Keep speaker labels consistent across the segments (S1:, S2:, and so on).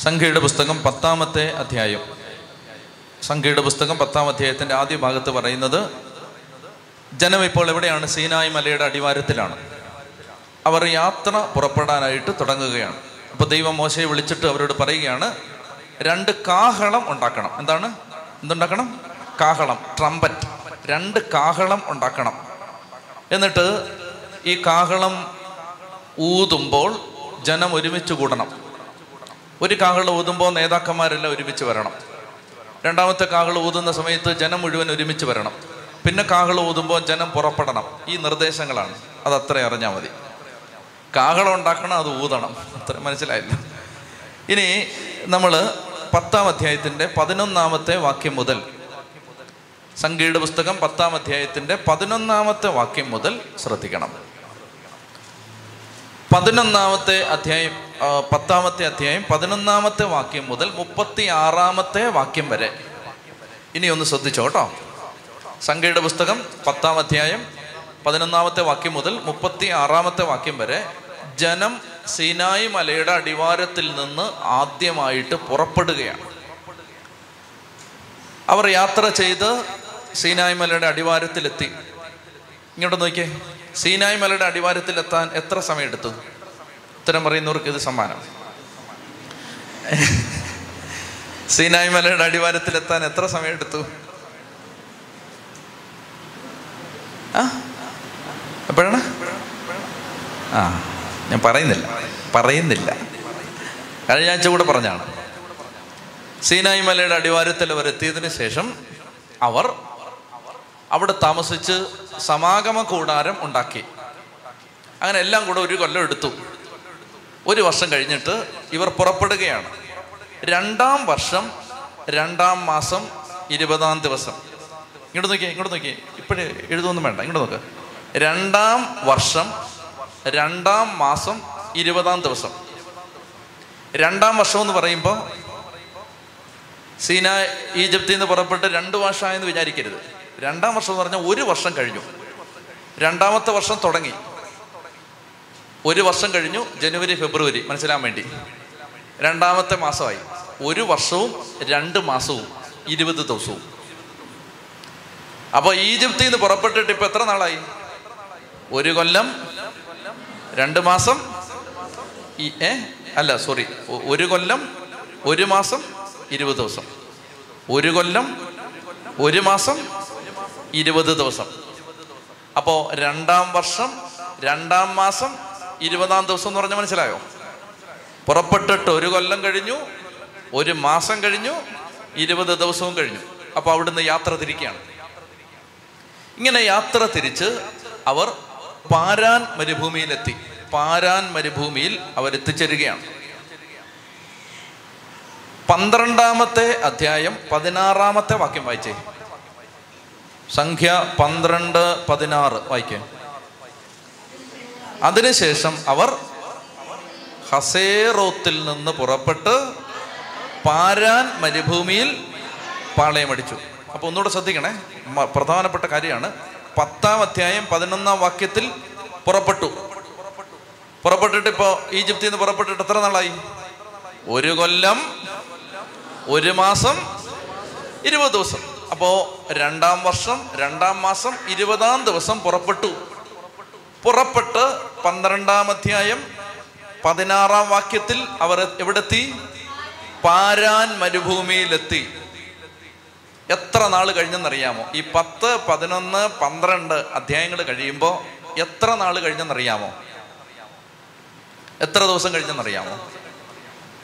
S1: സംഖ്യയുടെ പുസ്തകം പത്താമത്തെ അധ്യായം. സംഖ്യയുടെ പുസ്തകം പത്താം അധ്യായത്തിന്റെ ആദ്യ ഭാഗത്ത് പറയുന്നത് ജനം ഇപ്പോൾ എവിടെയാണ്? സീനായി മലയുടെ അടിവാരത്തിലാണ്. അവർ യാത്ര പുറപ്പെടാനായിട്ട് തുടങ്ങുകയാണ്. അപ്പൊ ദൈവം മോശയെ വിളിച്ചിട്ട് അവരോട് പറയുകയാണ് രണ്ട് കാഹളം ഉണ്ടാക്കണം. എന്താണ്? എന്തുണ്ടാക്കണം? കാഹളം ട്രംപറ്റ്. രണ്ട് കാഹളം ഉണ്ടാക്കണം. എന്നിട്ട് ഈ കാഹളം ഊതുമ്പോൾ ജനം ഒരുമിച്ച് കൂടണം. ഒരു കാകൾ ഊതുമ്പോൾ നേതാക്കന്മാരെല്ലാം ഒരുമിച്ച് വരണം. രണ്ടാമത്തെ കാകൾ ഊതുന്ന സമയത്ത് ജനം മുഴുവൻ ഒരുമിച്ച് വരണം. പിന്നെ കാകൾ ഊതുമ്പോൾ ജനം പുറപ്പെടണം. ഈ നിർദ്ദേശങ്ങളാണ്. അത് അത്ര അറിഞ്ഞാൽ മതി. കാഹളം ഉണ്ടാക്കണം അത് ഊതണം. അത്ര മനസ്സിലായില്ല. ഇനി നമ്മൾ പത്താം അധ്യായത്തിന്റെ പതിനൊന്നാമത്തെ വാക്യം മുതൽ സംഗീത പുസ്തകം പത്താം അധ്യായത്തിന്റെ പതിനൊന്നാമത്തെ വാക്യം മുതൽ ശ്രദ്ധിക്കണം. പതിനൊന്നാമത്തെ അധ്യായം പത്താമത്തെ അധ്യായം പതിനൊന്നാമത്തെ വാക്യം മുതൽ മുപ്പത്തി ആറാമത്തെ വാക്യം വരെ. ഇനി ഒന്ന് ശ്രദ്ധിച്ചോ കേട്ടോ. സംഖ്യയുടെ പുസ്തകം പത്താം അധ്യായം പതിനൊന്നാമത്തെ വാക്യം മുതൽ മുപ്പത്തി ആറാമത്തെ വാക്യം വരെ. ജനം സീനായി മലയുടെ അടിവാരത്തിൽ നിന്ന് ആദ്യമായിട്ട് പുറപ്പെടുകയാണ്. അവർ യാത്ര ചെയ്ത് സീനായി മലയുടെ അടിവാരത്തിലെത്തി. ഇങ്ങോട്ട് നോക്കിയേ. സീനായി മലയുടെ അടിവാരത്തിലെത്താൻ എത്ര സമയമെടുത്തു? ഉത്തരം പറയുന്നവർക്ക് ഇത് സമ്മാനം. സീനായ് മലയുടെ അടിവാരത്തിലെത്താൻ എത്ര സമയമെടുത്തു? എപ്പോഴാണ്? ആ ഞാൻ പറയുന്നില്ല. പറയുന്നില്ല. കഴിഞ്ഞ ആഴ്ച കൂടെ പറഞ്ഞാണ്. സീനായ് മലയുടെ അടിവാരത്തിൽ അവർ എത്തിയതിനു ശേഷം അവർ അവിടെ താമസിച്ച് സമാഗമ കൂടാരം ഉണ്ടാക്കി. അങ്ങനെ എല്ലാം കൂടെ ഒരു കൊല്ലം എടുത്തു. ഒരു വർഷം കഴിഞ്ഞിട്ട് ഇവർ പുറപ്പെടുകയാണ്. രണ്ടാം വർഷം രണ്ടാം മാസം ഇരുപതാം ദിവസം. ഇങ്ങോട്ട് നോക്കിയേ ഇങ്ങോട്ട് നോക്കിയേ. ഇപ്പോഴേ എഴുതൊന്നും വേണ്ട ഇങ്ങോട്ട് നോക്ക്. രണ്ടാം വർഷം രണ്ടാം മാസം ഇരുപതാം ദിവസം. രണ്ടാം വർഷം എന്ന് പറയുമ്പോൾ സീന ഈജിപ്തിൽ നിന്ന് പുറപ്പെട്ട് രണ്ട് വർഷമായെന്ന് വിചാരിക്കരുത്. രണ്ടാം വർഷം എന്ന് പറഞ്ഞാൽ ഒരു വർഷം കഴിഞ്ഞു. രണ്ടാമത്തെ വർഷം തുടങ്ങി. ഒരു വർഷം കഴിഞ്ഞു ജനുവരി ഫെബ്രുവരി. മനസ്സിലാൻ വേണ്ടി. രണ്ടാമത്തെ മാസമായി. ഒരു വർഷവും രണ്ട് മാസവും ഇരുപത് ദിവസവും. അപ്പോൾ ഈജിപ്തിൽ നിന്ന് പുറപ്പെട്ടിട്ട് ഇപ്പൊ എത്ര നാളായി? ഒരു കൊല്ലം രണ്ട് മാസം ഏ അല്ല സോറി ഒരു കൊല്ലം ഒരു മാസം ഇരുപത് ദിവസം. ഒരു കൊല്ലം ഒരു മാസം ഇരുപത് ദിവസം. അപ്പോ രണ്ടാം വർഷം രണ്ടാം മാസം ഇരുപതാം ദിവസം എന്ന് പറഞ്ഞാൽ മനസ്സിലായോ? പുറപ്പെട്ടിട്ട് ഒരു കൊല്ലം കഴിഞ്ഞു ഒരു മാസം കഴിഞ്ഞു ഇരുപത് ദിവസവും കഴിഞ്ഞു. അപ്പോൾ അവിടുന്ന് യാത്ര തിരിക്കുകയാണ്. ഇങ്ങനെ യാത്ര തിരിച്ച് അവർ പാരാൻ മരുഭൂമിയിലെത്തി. പാരാൻ മരുഭൂമിയിൽ അവരെത്തിച്ചേരുകയാണ് പന്ത്രണ്ടാമത്തെ അധ്യായം പതിനാറാമത്തെ വാക്യം വായിച്ചേ. സംഖ്യ പന്ത്രണ്ട് പതിനാറ്. വായിക്കേ. അതിനുശേഷം അവർ ഹസേറോത്തിൽ നിന്ന് പുറപ്പെട്ട് പാരാൻ മരുഭൂമിയിൽ പാളയമടിച്ചു അപ്പൊ ഒന്നുകൂടെ ശ്രദ്ധിക്കണേ. പ്രധാനപ്പെട്ട കാര്യമാണ്. പത്താം അധ്യായം പതിനൊന്നാം വാക്യത്തിൽ പുറപ്പെട്ടു. പുറപ്പെട്ടിട്ട് ഇപ്പോ ഈജിപ്തിൽ നിന്ന് പുറപ്പെട്ടിട്ട് എത്ര നാളായി? ഒരു കൊല്ലം ഒരു മാസം ഇരുപത് ദിവസം. അപ്പോ രണ്ടാം വർഷം രണ്ടാം മാസം ഇരുപതാം ദിവസം പുറപ്പെട്ടു. പുറപ്പെട്ട് പന്ത്രണ്ടാം അധ്യായം പതിനാറാം വാക്യത്തിൽ അവർ എവിടെത്തി? പാരാൻ മരുഭൂമിയിലെത്തി. എത്ര നാൾ കഴിഞ്ഞെന്നറിയാമോ? ഈ പത്ത് പതിനൊന്ന് പന്ത്രണ്ട് അധ്യായങ്ങൾ കഴിയുമ്പോൾ എത്ര നാൾ കഴിഞ്ഞെന്നറിയാമോ? എത്ര ദിവസം കഴിഞ്ഞെന്നറിയാമോ?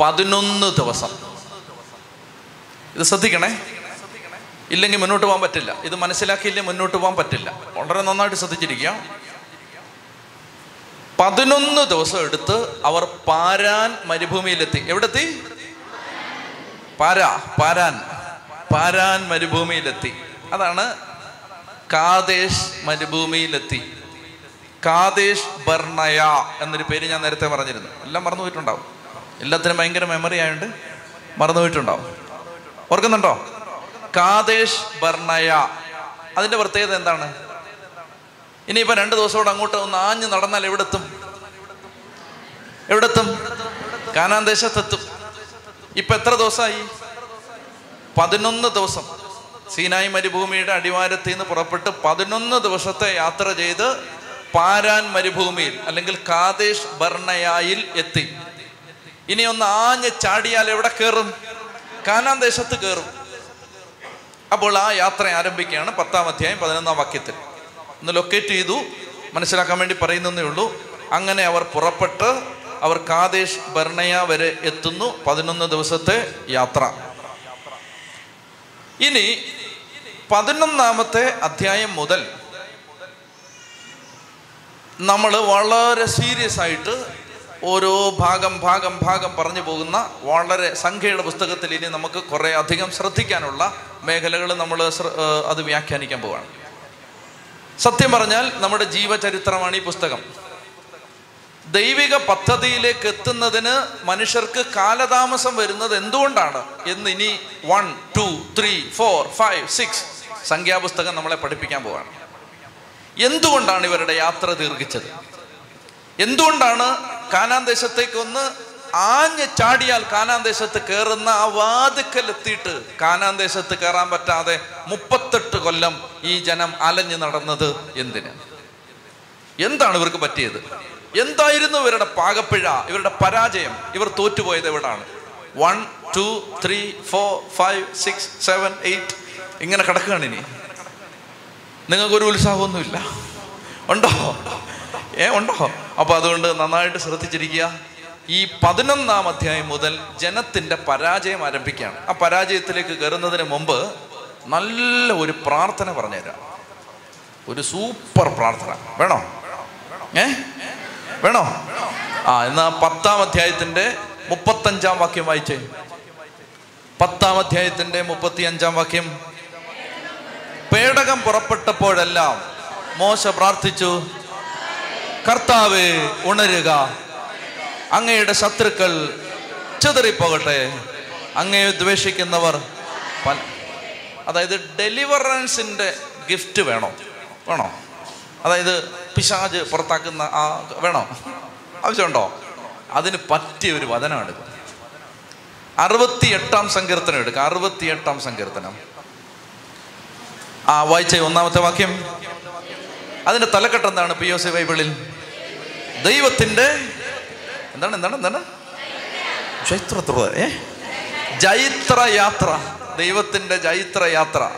S1: പതിനൊന്ന് ദിവസം. ഇത് ശ്രദ്ധിക്കണേ. ഇല്ലെങ്കിൽ മുന്നോട്ട് പോകാൻ പറ്റില്ല. ഇത് മനസ്സിലാക്കിയില്ലേ മുന്നോട്ട് പോകാൻ പറ്റില്ല. വളരെ നന്നായിട്ട് ശ്രദ്ധിച്ചിരിക്കുക. പതിനൊന്ന് ദിവസം എടുത്ത് അവർ പാരാൻ മരുഭൂമിയിലെത്തി. എവിടെത്തി? പാരാ പാരാൻ. പാരാൻ മരുഭൂമിയിലെത്തി. അതാണ് കാദേശ് മരുഭൂമിയിലെത്തി. കാദേശ് ബർണയ എന്നൊരു പേര് ഞാൻ നേരത്തെ പറഞ്ഞിരുന്നു. എല്ലാം മറന്നുപോയിട്ടുണ്ടാവും എല്ലാത്തിനും ഭയങ്കര മെമ്മറി ആയതുകൊണ്ട് മറന്നുപോയിട്ടുണ്ടാവും ഓർക്കുന്നുണ്ടോ? കാദേശ് ബർണയ. അതിന്റെ പ്രത്യേകത എന്താണ്? ഇനിയിപ്പോ രണ്ട് ദിവസത്തോടെ അങ്ങോട്ട് ഒന്ന് ആഞ്ഞ് നടന്നാൽ എവിടെത്തും? എവിടെത്തും? കാനാൻ ദേശത്തെത്തും. ഇപ്പൊ എത്ര ദിവസമായി? പതിനൊന്ന് ദിവസം. സീനായി മരുഭൂമിയുടെ അടിവാരത്തിൽ നിന്ന് പുറപ്പെട്ട് പതിനൊന്ന് ദിവസത്തെ യാത്ര ചെയ്ത് പാരാൻ മരുഭൂമിയിൽ അല്ലെങ്കിൽ കാതേഷ് ബർണയായിൽ എത്തി. ഇനി ഒന്ന് ആഞ്ഞ് ചാടിയാൽ എവിടെ കയറും കാനാൻ ദേശത്ത് കയറും അപ്പോൾ ആ യാത്ര ആരംഭിക്കുകയാണ് പത്താം അധ്യായം പതിനൊന്നാം വാക്യത്തിൽ. ഒന്ന് ലൊക്കേറ്റ് ചെയ്തു. മനസ്സിലാക്കാൻ വേണ്ടി പറയുന്നതേ ഉള്ളൂ. അങ്ങനെ അവർ പുറപ്പെട്ട് അവർ കാതേഷ് ബർണയ വരെ എത്തുന്നു. പതിനൊന്ന് ദിവസത്തെ യാത്ര. ഇനി പതിനൊന്നാമത്തെ അധ്യായം മുതൽ നമ്മൾ വളരെ സീരിയസ് ആയിട്ട് ഓരോ ഭാഗം ഭാഗം ഭാഗം പറഞ്ഞു പോകുന്ന വളരെ സംഖ്യയുടെ പുസ്തകത്തിൽ ഇനി നമുക്ക് കുറേ അധികം ശ്രദ്ധിക്കാനുള്ള മേഖലകൾ നമ്മൾ അത് വ്യാഖ്യാനിക്കാൻ പോവുകയാണ് സത്യം പറഞ്ഞാൽ നമ്മുടെ ജീവചരിത്രമാണ് ഈ പുസ്തകം. ദൈവിക പദ്ധതിയിലേക്ക് എത്തുന്നതിന് മനുഷ്യർക്ക് കാലതാമസം വരുന്നത് എന്തുകൊണ്ടാണ് എന്ന് ഇനി one two three four five six സംഖ്യാപുസ്തകം നമ്മളെ പഠിപ്പിക്കാൻ പോവുകയാണ് എന്തുകൊണ്ടാണ് ഇവരുടെ യാത്ര ദീർഘിച്ചത്? എന്തുകൊണ്ടാണ് കാനാൻ ദേശത്തേക്ക് ഒന്ന് ആഞ്ഞ് ചാടിയാൽ കാനാൻ ദേശത്ത് കയറുന്ന ആ വാതുക്കൽ എത്തിയിട്ട് കാനാൻ ദേശത്ത് കയറാൻ പറ്റാതെ മുപ്പത്തെട്ട് കൊല്ലം ഈ ജനം അലഞ്ഞു നടന്നത് എന്തിന്? എന്താണ് ഇവർക്ക് പറ്റിയത്? എന്തായിരുന്നു ഇവരുടെ പാകപ്പിഴ ഇവരുടെ പരാജയം? ഇവർ തോറ്റുപോയത് എവിടാണ്? One two three four five six seven eight ഇങ്ങനെ കിടക്കുകയാണ് ഇനി. നിങ്ങൾക്കൊരു ഉത്സാഹമൊന്നുമില്ല. ഉണ്ടോ? ഏ ഉണ്ടോ? അപ്പൊ അതുകൊണ്ട് നന്നായിട്ട് ശ്രദ്ധിച്ചിരിക്കുക. ഈ പതിനൊന്നാം അധ്യായം മുതൽ ജനത്തിന്റെ പരാജയം ആരംഭിക്കുകയാണ്. ആ പരാജയത്തിലേക്ക് കയറുന്നതിന് മുമ്പ് നല്ല ഒരു പ്രാർത്ഥന പറഞ്ഞുതരാം. ഒരു സൂപ്പർ പ്രാർത്ഥന. വേണോ? ഏ? വേണോ? ആ എന്നാ പത്താം അധ്യായത്തിന്റെ മുപ്പത്തഞ്ചാം വാക്യം വായിച്ചേ. പത്താം അധ്യായത്തിന്റെ മുപ്പത്തി അഞ്ചാം വാക്യം. പേടകം പുറപ്പെട്ടപ്പോഴെല്ലാം മോശ പ്രാർത്ഥിച്ചു. കർത്താവെ ഉണരുക. അങ്ങയുടെ ശത്രുക്കൾ ചിതറിപ്പോകട്ടെ. അങ്ങയെ ദ്വേഷിക്കുന്നവർ അതായത് ഡെലിവറൻസിന്റെ ഗിഫ്റ്റ് വേണോ? വേണോ? അതായത് പിശാജ് പുറത്താക്കുന്ന ആ വേണോ? ആവശ്യമുണ്ടോ? അതിന് പറ്റിയ ഒരു വചനം എടുക്കും അറുപത്തി എട്ടാം സങ്കീർത്തനം എടുക്കുക. അറുപത്തി എട്ടാം സങ്കീർത്തനം. ആ വായിച്ച ഒന്നാമത്തെ വാക്യം. അതിന്റെ തലക്കെട്ട് എന്താണ്? പി ഒ സി ബൈബിളിൽ ദൈവത്തിന്റെ എന്താണ് എന്താണ് എന്താണ്? ചൈത്ര ഏ? ജൈത്ര യാത്ര ദൈവത്തിന്റെ ജൈത്ര യാത്ര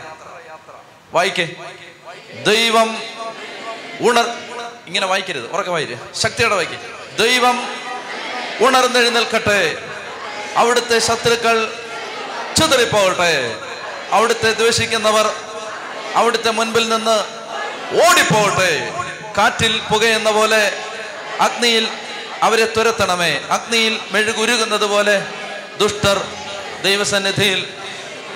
S1: വായിക്കേ. ദൈവം ഉണർ ഇങ്ങനെ വായിക്കരുത് ഉറക്കെ വായിര്. ശക്തിയോടെ വായിക്കേ. ദൈവം ഉണർന്നെഴുന്നേൽക്കട്ടെ. അവിടുത്തെ ശത്രുക്കൾ ചിതറിപ്പോകട്ടെ. അവിടുത്തെ ദ്വേഷിക്കുന്നവർ അവിടുത്തെ മുൻപിൽ നിന്ന് ഓടിപ്പോകട്ടെ. കാറ്റിൽ പുകയെന്ന പോലെ അഗ്നിയിൽ അവരെ തുരത്തണമേ. അഗ്നിയിൽ മെഴുകുരുകുന്നത് പോലെ ദുഷ്ടർ ദൈവസന്നിധിയിൽ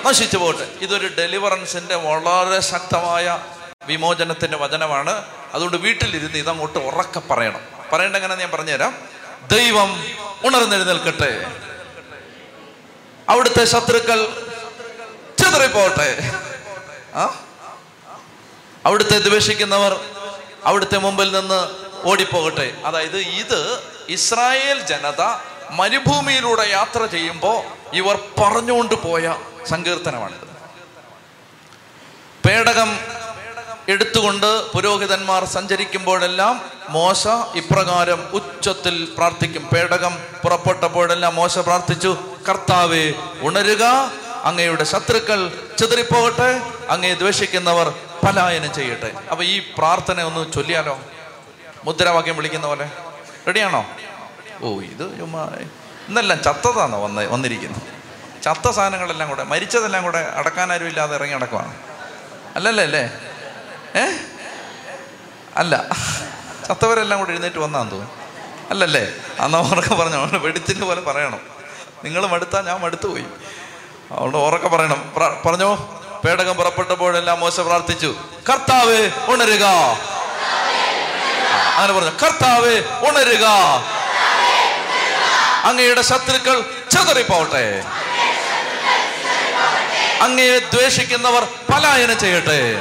S1: നശിച്ചു പോട്ടെ. ഇതൊരു ഡെലിവറൻസിന്റെ വളരെ ശക്തമായ വിമോചനത്തിന്റെ വചനമാണ്. അതുകൊണ്ട് വീട്ടിലിരുന്ന് ഇതങ്ങോട്ട് ഉറക്കെ പറയണം. പറയേണ്ട എങ്ങനെ ഞാൻ പറഞ്ഞുതരാം. ദൈവം ഉണർന്നെഴുന്നേൽക്കട്ടെ. അവിടുത്തെ ശത്രുക്കൾ ചിതറിപ്പോട്ടെ. അവിടുത്തെ ദ്വേഷിക്കുന്നവർ അവിടുത്തെ മുമ്പിൽ നിന്ന് ഓടിപ്പോകട്ടെ. അതായത് ഇത് ഇസ്രായേൽ ജനത മരുഭൂമിയിലൂടെ യാത്ര ചെയ്യുമ്പോൾ ഇവർ പറഞ്ഞുകൊണ്ട് പോയ സങ്കീർത്തനമാണിത്. പേടകം എടുത്തുകൊണ്ട് പുരോഹിതന്മാർ സഞ്ചരിക്കുമ്പോഴെല്ലാം മോശ ഇപ്രകാരം ഉച്ചത്തിൽ പ്രാർത്ഥിക്കും. പേടകം പുറപ്പെട്ടപ്പോഴെല്ലാം മോശ പ്രാർത്ഥിച്ചു കർത്താവെ ഉണരുക. അങ്ങയുടെ ശത്രുക്കൾ ചിതറിപ്പോകട്ടെ. അങ്ങയെ ദ്വേഷിക്കുന്നവർ പലായനം ചെയ്യട്ടെ. അപ്പൊ ഈ പ്രാർത്ഥന ഒന്ന് ചൊല്ലിയാലോ? മുദ്രാവാക്യം വിളിക്കുന്ന പോലെ. റെഡിയാണോ? ഓ ഇത് ഇന്നെല്ലാം ചത്തതാണോ വന്ന് വന്നിരിക്കുന്നത് ചത്ത സാധനങ്ങളെല്ലാം കൂടെ മരിച്ചതെല്ലാം കൂടെ അടക്കാനാരും ഇല്ലാതെ ഇറങ്ങി അടക്കമാണ് അല്ലല്ലേ അല്ലേ? ഏ? അല്ല ചത്തവരെല്ലാം കൂടെ എഴുന്നേറ്റ് വന്നാന്ന് തോന്നുന്നു. അല്ലല്ലേ അന്ന് ഉറക്കെ പറഞ്ഞു അവിടെ വെടിച്ചിട്ട് പോലെ പറയണം. നിങ്ങൾ മടുത്താൽ ഞാൻ മടുത്തു പോയി. അതുകൊണ്ട് ഉറക്കെ പറയണം. പറഞ്ഞോ പേടകം പുറപ്പെട്ടപ്പോഴെല്ലാം മോശം പ്രാർത്ഥിച്ചു. കർത്താവ് ഉണരുക. അങ്ങനെ പറഞ്ഞു കർത്താവ് ഉണരുക. അങ്ങയുടെ ശത്രുക്കൾ ചെതറിപ്പോട്ടെ അങ്ങയെ ദ്വേഷിക്കുന്നവർ പലായനം ചെയ്യട്ടെ.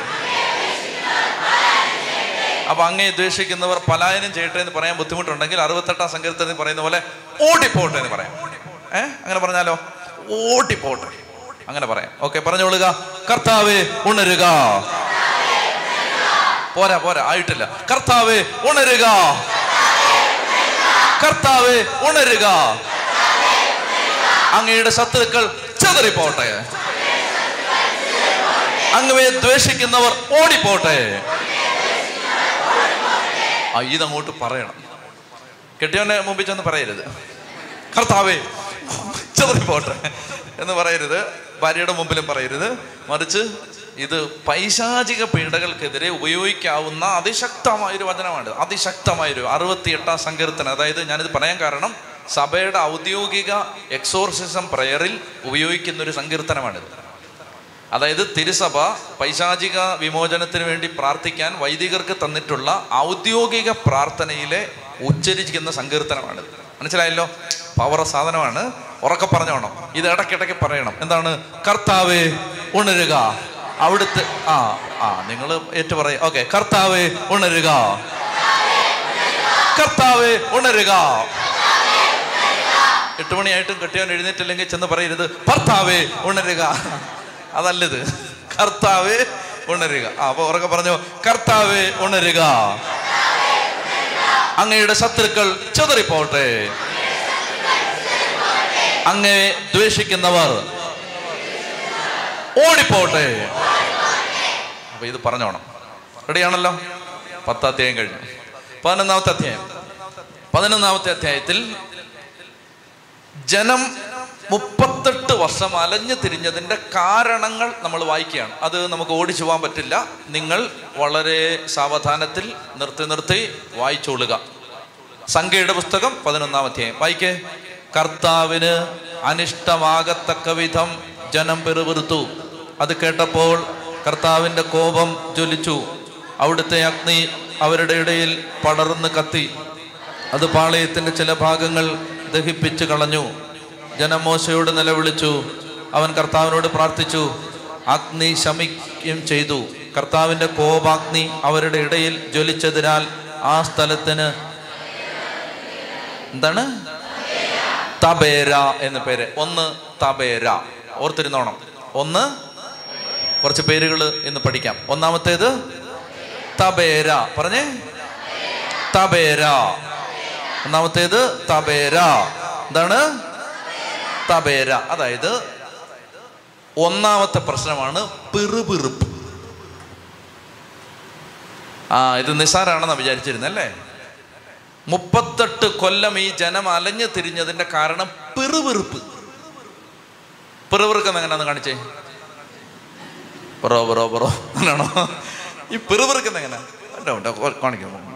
S1: അപ്പൊ അങ്ങയെ ദ്വേഷിക്കുന്നവർ പലായനം ചെയ്യട്ടെ എന്ന് പറയാൻ ബുദ്ധിമുട്ടുണ്ടെങ്കിൽ അറുപത്തെട്ടാം സങ്കീർത്തനത്തിൽ പറയുന്ന പോലെ ഓടിപ്പോട്ടെ എന്ന് പറയാം. ഏ? അങ്ങനെ പറഞ്ഞാലോ? ഓടിപ്പോട്ടെ അങ്ങനെ പറയാം. ഓക്കെ പറഞ്ഞോളുക കർത്താവ് ഉണരുക. പോരാ പോരാ ആയിട്ടില്ല. കർത്താവേ ഉണരുക. കർത്താവേ ഉണരുക. അങ്ങയുടെ ശത്രുക്കൾ ചെതറിപ്പോട്ടെ. അങ്ങവയെ ദ്വേഷിക്കുന്നവർ ഓടിപ്പോട്ടെ. ആ ഇതങ്ങോട്ട് പറയണം. കെട്ടിയവനെ മുമ്പിൽ ചെന്ന് പറയരുത്. കർത്താവേ ചെതറിപ്പോട്ടെ എന്ന് പറയരുത്. ഭാര്യയുടെ മുമ്പിലും പറയരുത്. മറിച്ച് ഇത് പൈശാചിക പീഡകൾക്കെതിരെ ഉപയോഗിക്കാവുന്ന അതിശക്തമായൊരു വചനമാണ് അതിശക്തമായൊരു അറുപത്തി എട്ടാം സങ്കീർത്തനം. അതായത് ഞാനിത് പറയാൻ കാരണം സഭയുടെ ഔദ്യോഗിക എക്സോർസിസം പ്രയറിൽ ഉപയോഗിക്കുന്ന ഒരു സങ്കീർത്തനമാണിത്. അതായത് തിരുസഭ പൈശാചിക വിമോചനത്തിന് വേണ്ടി പ്രാർത്ഥിക്കാൻ വൈദികർക്ക് തന്നിട്ടുള്ള ഔദ്യോഗിക പ്രാർത്ഥനയിലെ ഉച്ചരിക്കുന്ന സങ്കീർത്തനമാണിത്. മനസ്സിലായല്ലോ? പവർ സാധനമാണ്. ഉറക്കെ പറഞ്ഞോണം. ഇത് ഇടയ്ക്കിടയ്ക്ക് പറയണം. എന്താണ്? കർത്താവേ ഉണരുക. അവിടുത്തെ ആ ആ നിങ്ങൾ ഏറ്റു പറയും ഓക്കെ കർത്താവേ ഉണരുക. കർത്താവേ ഉണരുക. എട്ട് മണിയായിട്ടും കെട്ടിയവൻ എഴുന്നേറ്റില്ലെങ്കിൽ ചെന്ന് പറയരുത്. ഭർത്താവേ ഉണരുക. അതല്ലത്. കർത്താവേ ഉണരുക. ആ അപ്പൊ ഉറക്കെ പറഞ്ഞു കർത്താവേ ഉണരുക. അങ്ങയുടെ ശത്രുക്കൾ ചെതറിപ്പോട്ടെ. അങ്ങയെ ദ്വേഷിക്കുന്നവർ. ഓടിപ്പോട്ടെ. അപ്പൊ ഇത് പറഞ്ഞോണം. റെഡിയാണല്ലോ? പത്താധ്യായം കഴിഞ്ഞു. പതിനൊന്നാമത്തെ അധ്യായം. പതിനൊന്നാമത്തെ അധ്യായത്തിൽ ജനം മുപ്പത്തെട്ട് വർഷം അലഞ്ഞു തിരിഞ്ഞതിന്റെ കാരണങ്ങൾ നമ്മൾ വായിക്കുകയാണ്. അത് നമുക്ക് ഓടിച്ചു പോകാൻ പറ്റില്ല. നിങ്ങൾ വളരെ സാവധാനത്തിൽ നിർത്തി നിർത്തി വായിച്ചോളുക. സംഖ്യയുടെ പുസ്തകം പതിനൊന്നാം അധ്യായം. വായിക്കേ. കർത്താവിന് അനിഷ്ടമാകത്തക്ക വിധം ജനം പെറുപിറുത്തു. അത് കേട്ടപ്പോൾ കർത്താവിന്റെ കോപം ജ്വലിച്ചു. അവിടുത്തെ അഗ്നി അവരുടെ ഇടയിൽ പടർന്ന് കത്തി. അത് പാളയത്തിന്റെ ചില ഭാഗങ്ങൾ ദഹിപ്പിച്ച് കളഞ്ഞു. ജനമോശയോട് നിലവിളിച്ചു. അവൻ കർത്താവിനോട് പ്രാർത്ഥിച്ചു. അഗ്നി ശമിക്കുകയും ചെയ്തു. കർത്താവിന്റെ കോപാഗ്നി അവരുടെ ഇടയിൽ ജ്വലിച്ചതിനാൽ ആ സ്ഥലത്തിന് എന്താണ്? തബേര എന്ന പേര്. ഒന്ന് തബേര. ഓർത്തിരുന്നോണം. ഒന്ന് കുറച്ച് പേരുകൾ ഇന്ന് പഠിക്കാം. ഒന്നാമത്തേത് തബേര. പറഞ്ഞേ? തബേര. ഒന്നാമത്തേത് തബേര. എന്താണ്? തബേര. അതായത് ഒന്നാമത്തെ പ്രശ്നമാണ് പിറുപിറുപ്പ്. ആ ഇത് നിസാരാണെന്നാണ് വിചാരിച്ചിരുന്നത് അല്ലേ? മുപ്പത്തെട്ട് കൊല്ലം ഈ ജനം അലഞ്ഞു തിരിഞ്ഞതിന്റെ കാരണം പിറുപിറുപ്പ്. പിറുപിറുക്കുന്ന എങ്ങനെയാണെന്ന് കാണിച്ചേ? പറോ പറോ പറോ. അങ്ങനെയാണോ ഈ പെറുപെറുക്കുന്ന എങ്ങനെ? കാണിക്കാം.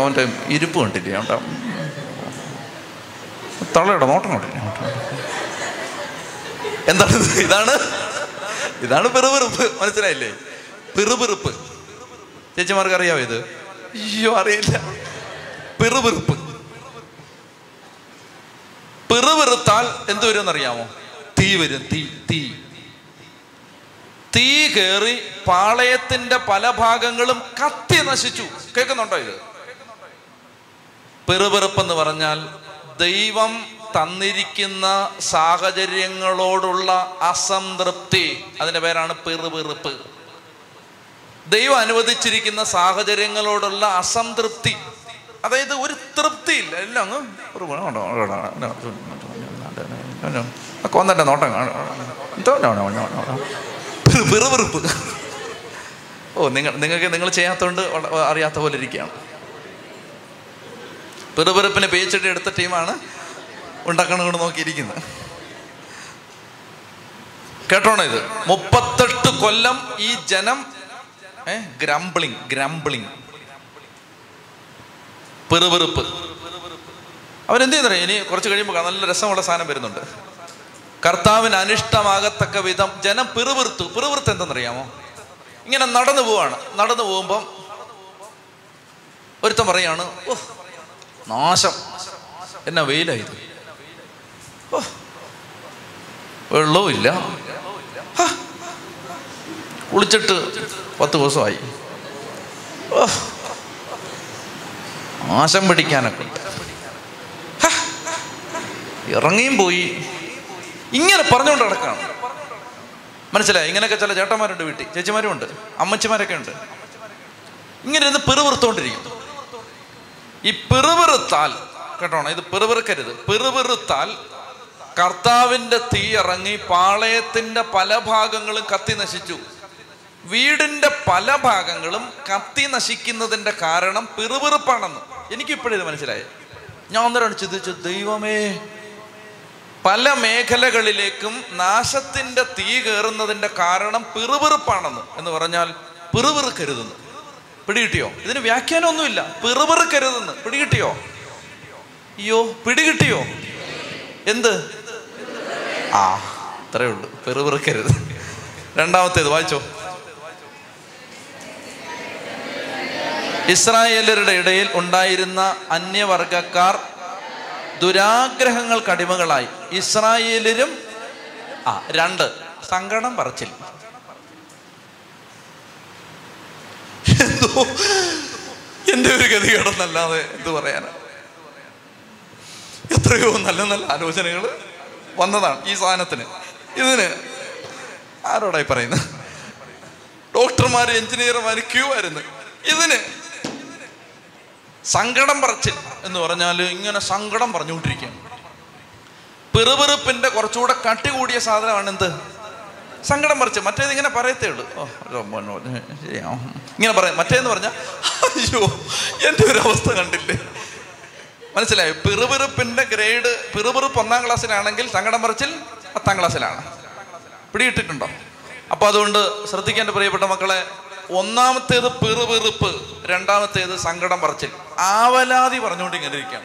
S1: അവന്റെ ഇരിപ്പ് കണ്ടില്ലേ? അവന്റെ തള്ളയുടെ നോട്ടം കണ്ടില്ലേ? എന്താണ് ഇതാണ്? ഇതാണ് പെറുപെറുപ്പ്. മനസ്സിലായില്ലേ? പെറുപെറുപ്പ്. ചേച്ചിമാർക്ക് അറിയാവോ ഇത്? അയ്യോ അറിയില്ല. പിറുപിറുപ്പ്. പിറുപിറുത്താൽ എന്ത് വരും എന്നറിയാമോ തീ വരും. തീ തീ. തീ കയറി പാളയത്തിന്റെ പല ഭാഗങ്ങളും കത്തി നശിച്ചു. കേൾക്കുന്നുണ്ടോ ഇത്? പിറുപിറുപ്പെന്ന് പറഞ്ഞാൽ ദൈവം തന്നിരിക്കുന്ന സാഹചര്യങ്ങളോടുള്ള അസംതൃപ്തി. അതിന്റെ പേരാണ് പിറുപിറുപ്പ് ദൈവം അനുവദിച്ചിരിക്കുന്ന സാഹചര്യങ്ങളോടുള്ള അസംതൃപ്തി. അതായത് ഒരു തൃപ്തിയില്ല. എല്ലാം അങ്ങ് ഒരു കൊന്നന്റെ നോട്ടം വെറുവെറുപ്പ് ഓ നിങ്ങൾ നിങ്ങൾക്ക് നിങ്ങൾ ചെയ്യാത്തതുകൊണ്ട് അറിയാത്ത പോലെ ഇരിക്കുകയാണ്. പിറുപിറുപ്പിനെ പേച്ചിട്ട് എടുത്ത ടീമാണ് ഉണ്ടാക്കണ നോക്കിയിരിക്കുന്നത്. കേട്ടോണോ ഇത്? മുപ്പത്തെട്ട് കൊല്ലം ഈ ജനം ഏ ഗ്രംബ്ലിങ് ഗ്രംബ്ലിങ്. പിറുപിറുപ്പ്. അവരെന്ത് ചെയ്യുന്നറിയാം? ഇനി കുറച്ച് കഴിയുമ്പോൾ നല്ല രസമുള്ള സാധനം വരുന്നുണ്ട്. കർത്താവിന് അനിഷ്ടമാകത്തക്ക വിധം ജനം പിറുപിറുത്തു. പിറുപിറുത്ത് എന്തെന്നറിയാമോ? ഇങ്ങനെ നടന്നു പോവാണ്. നടന്നു പോകുമ്പം ഒരുത്തൻ പറയാണ് ഓ നാശം. എന്നാ വെയിലായത് ഓ വെള്ളവും ഇല്ല കുളിച്ചിട്ട് പത്ത് ദിവസമായി. ഓ നാശം പിടിക്കാനൊക്കെ. ഇറങ്ങിയും പോയി. ഇങ്ങനെ പറഞ്ഞുകൊണ്ട് നടക്കുകയാണ് മനസ്സിലായി? ഇങ്ങനെയൊക്കെ ചില ചേട്ടന്മാരുണ്ട് വീട്ടിൽ. ചേച്ചിമാരും ഉണ്ട്. അമ്മച്ചിമാരൊക്കെ ഉണ്ട്. ഇങ്ങനെ ഇരുന്ന് പിറുപിറുത്തോണ്ടിരിക്കും. ഈ പിറുപിറുത്താൽ കേട്ടോണം? ഇത് പിറുപിറുക്കരുത്. പിറുപിറുത്താൽ കർത്താവിന്റെ തീ ഇറങ്ങി പാളയത്തിന്റെ പല ഭാഗങ്ങളും കത്തി നശിച്ചു. വീടിന്റെ പല ഭാഗങ്ങളും കത്തി നശിക്കുന്നതിന്റെ കാരണം പിറുപിറുപ്പാണെന്ന്. എനിക്കിപ്പോഴും ഇത് മനസ്സിലായി. ഞാൻ ഒന്നരാണ് ചിന്തിച്ചു ദൈവമേ പല മേഖലകളിലേക്കും നാശത്തിന്റെ തീ കയറുന്നതിന്റെ കാരണം പിറുപിറുപ്പാണെന്ന് എന്ന് പറഞ്ഞാൽ പിറുപിറുക്കരുതെന്ന്. പിടികിട്ടിയോ? ഇതിന് വ്യാഖ്യാനമൊന്നുമില്ല. പിറുപിറുക്കരുതെന്ന്. പിടികിട്ടിയോ? അയ്യോ പിടികിട്ടിയോ? എന്ത്? ആ അത്രേ ഉള്ളൂ. പിറുപിറുക്കരുത്. രണ്ടാമത്തേത് വായിച്ചോ. ഇസ്രായേലരുടെ ഇടയിൽ ഉണ്ടായിരുന്ന അന്യവർഗക്കാർ ദുരാഗ്രഹങ്ങൾക്ക് അടിമകളായി. ഇസ്രായേലിലും ആ രണ്ട്. സങ്കടം പറച്ചിൽ. എന്തോ? എന്റെ ഒരു ഗതികേടെന്നല്ലാതെ എന്തു പറയാനാ? എത്രയോ നല്ല നല്ല ആലോചനകൾ വന്നതാണ് ഈ സാധനത്തിന്. ഇതിന് ആരോടായി പറയുന്നത് ഡോക്ടർമാര് എഞ്ചിനീയർമാര് ക്യൂ ആയിരുന്നു. ഇതിന് സങ്കടം പറച്ചിൽ എന്ന് പറഞ്ഞാൽ ഇങ്ങനെ സങ്കടം പറഞ്ഞുകൊണ്ടിരിക്കുകയാണ്. പെറുപെറുപ്പിന്റെ കുറച്ചുകൂടെ കട്ടി കൂടിയ സാധനമാണ് എന്ത്? സങ്കടം പറിച്ച് മറ്റേത് ഇങ്ങനെ പറയത്തേ ഉള്ളൂ. ഇങ്ങനെ പറയാം. മറ്റേന്ന് പറഞ്ഞ അയ്യോ എന്റെ ഒരു അവസ്ഥ കണ്ടില്ലേ? മനസ്സിലായോ? പെറുപെറുപ്പിന്റെ ഗ്രേഡ് പിറുപിറുപ്പ് ഒന്നാം ക്ലാസ്സിലാണെങ്കിൽ സങ്കടം പറച്ചിൽ പത്താം ക്ലാസ്സിലാണ്. പിടിയിട്ടിട്ടുണ്ടോ അപ്പൊ അതുകൊണ്ട് ശ്രദ്ധിക്കേണ്ട പ്രിയപ്പെട്ട മക്കളെ ഒന്നാമത്തേത് പിറുപിറുപ്പ് രണ്ടാമത്തേത് സങ്കടം പറച്ചിൽ. ആവലാതി പറഞ്ഞുകൊണ്ട് ഇങ്ങനെ ഇരിക്കാം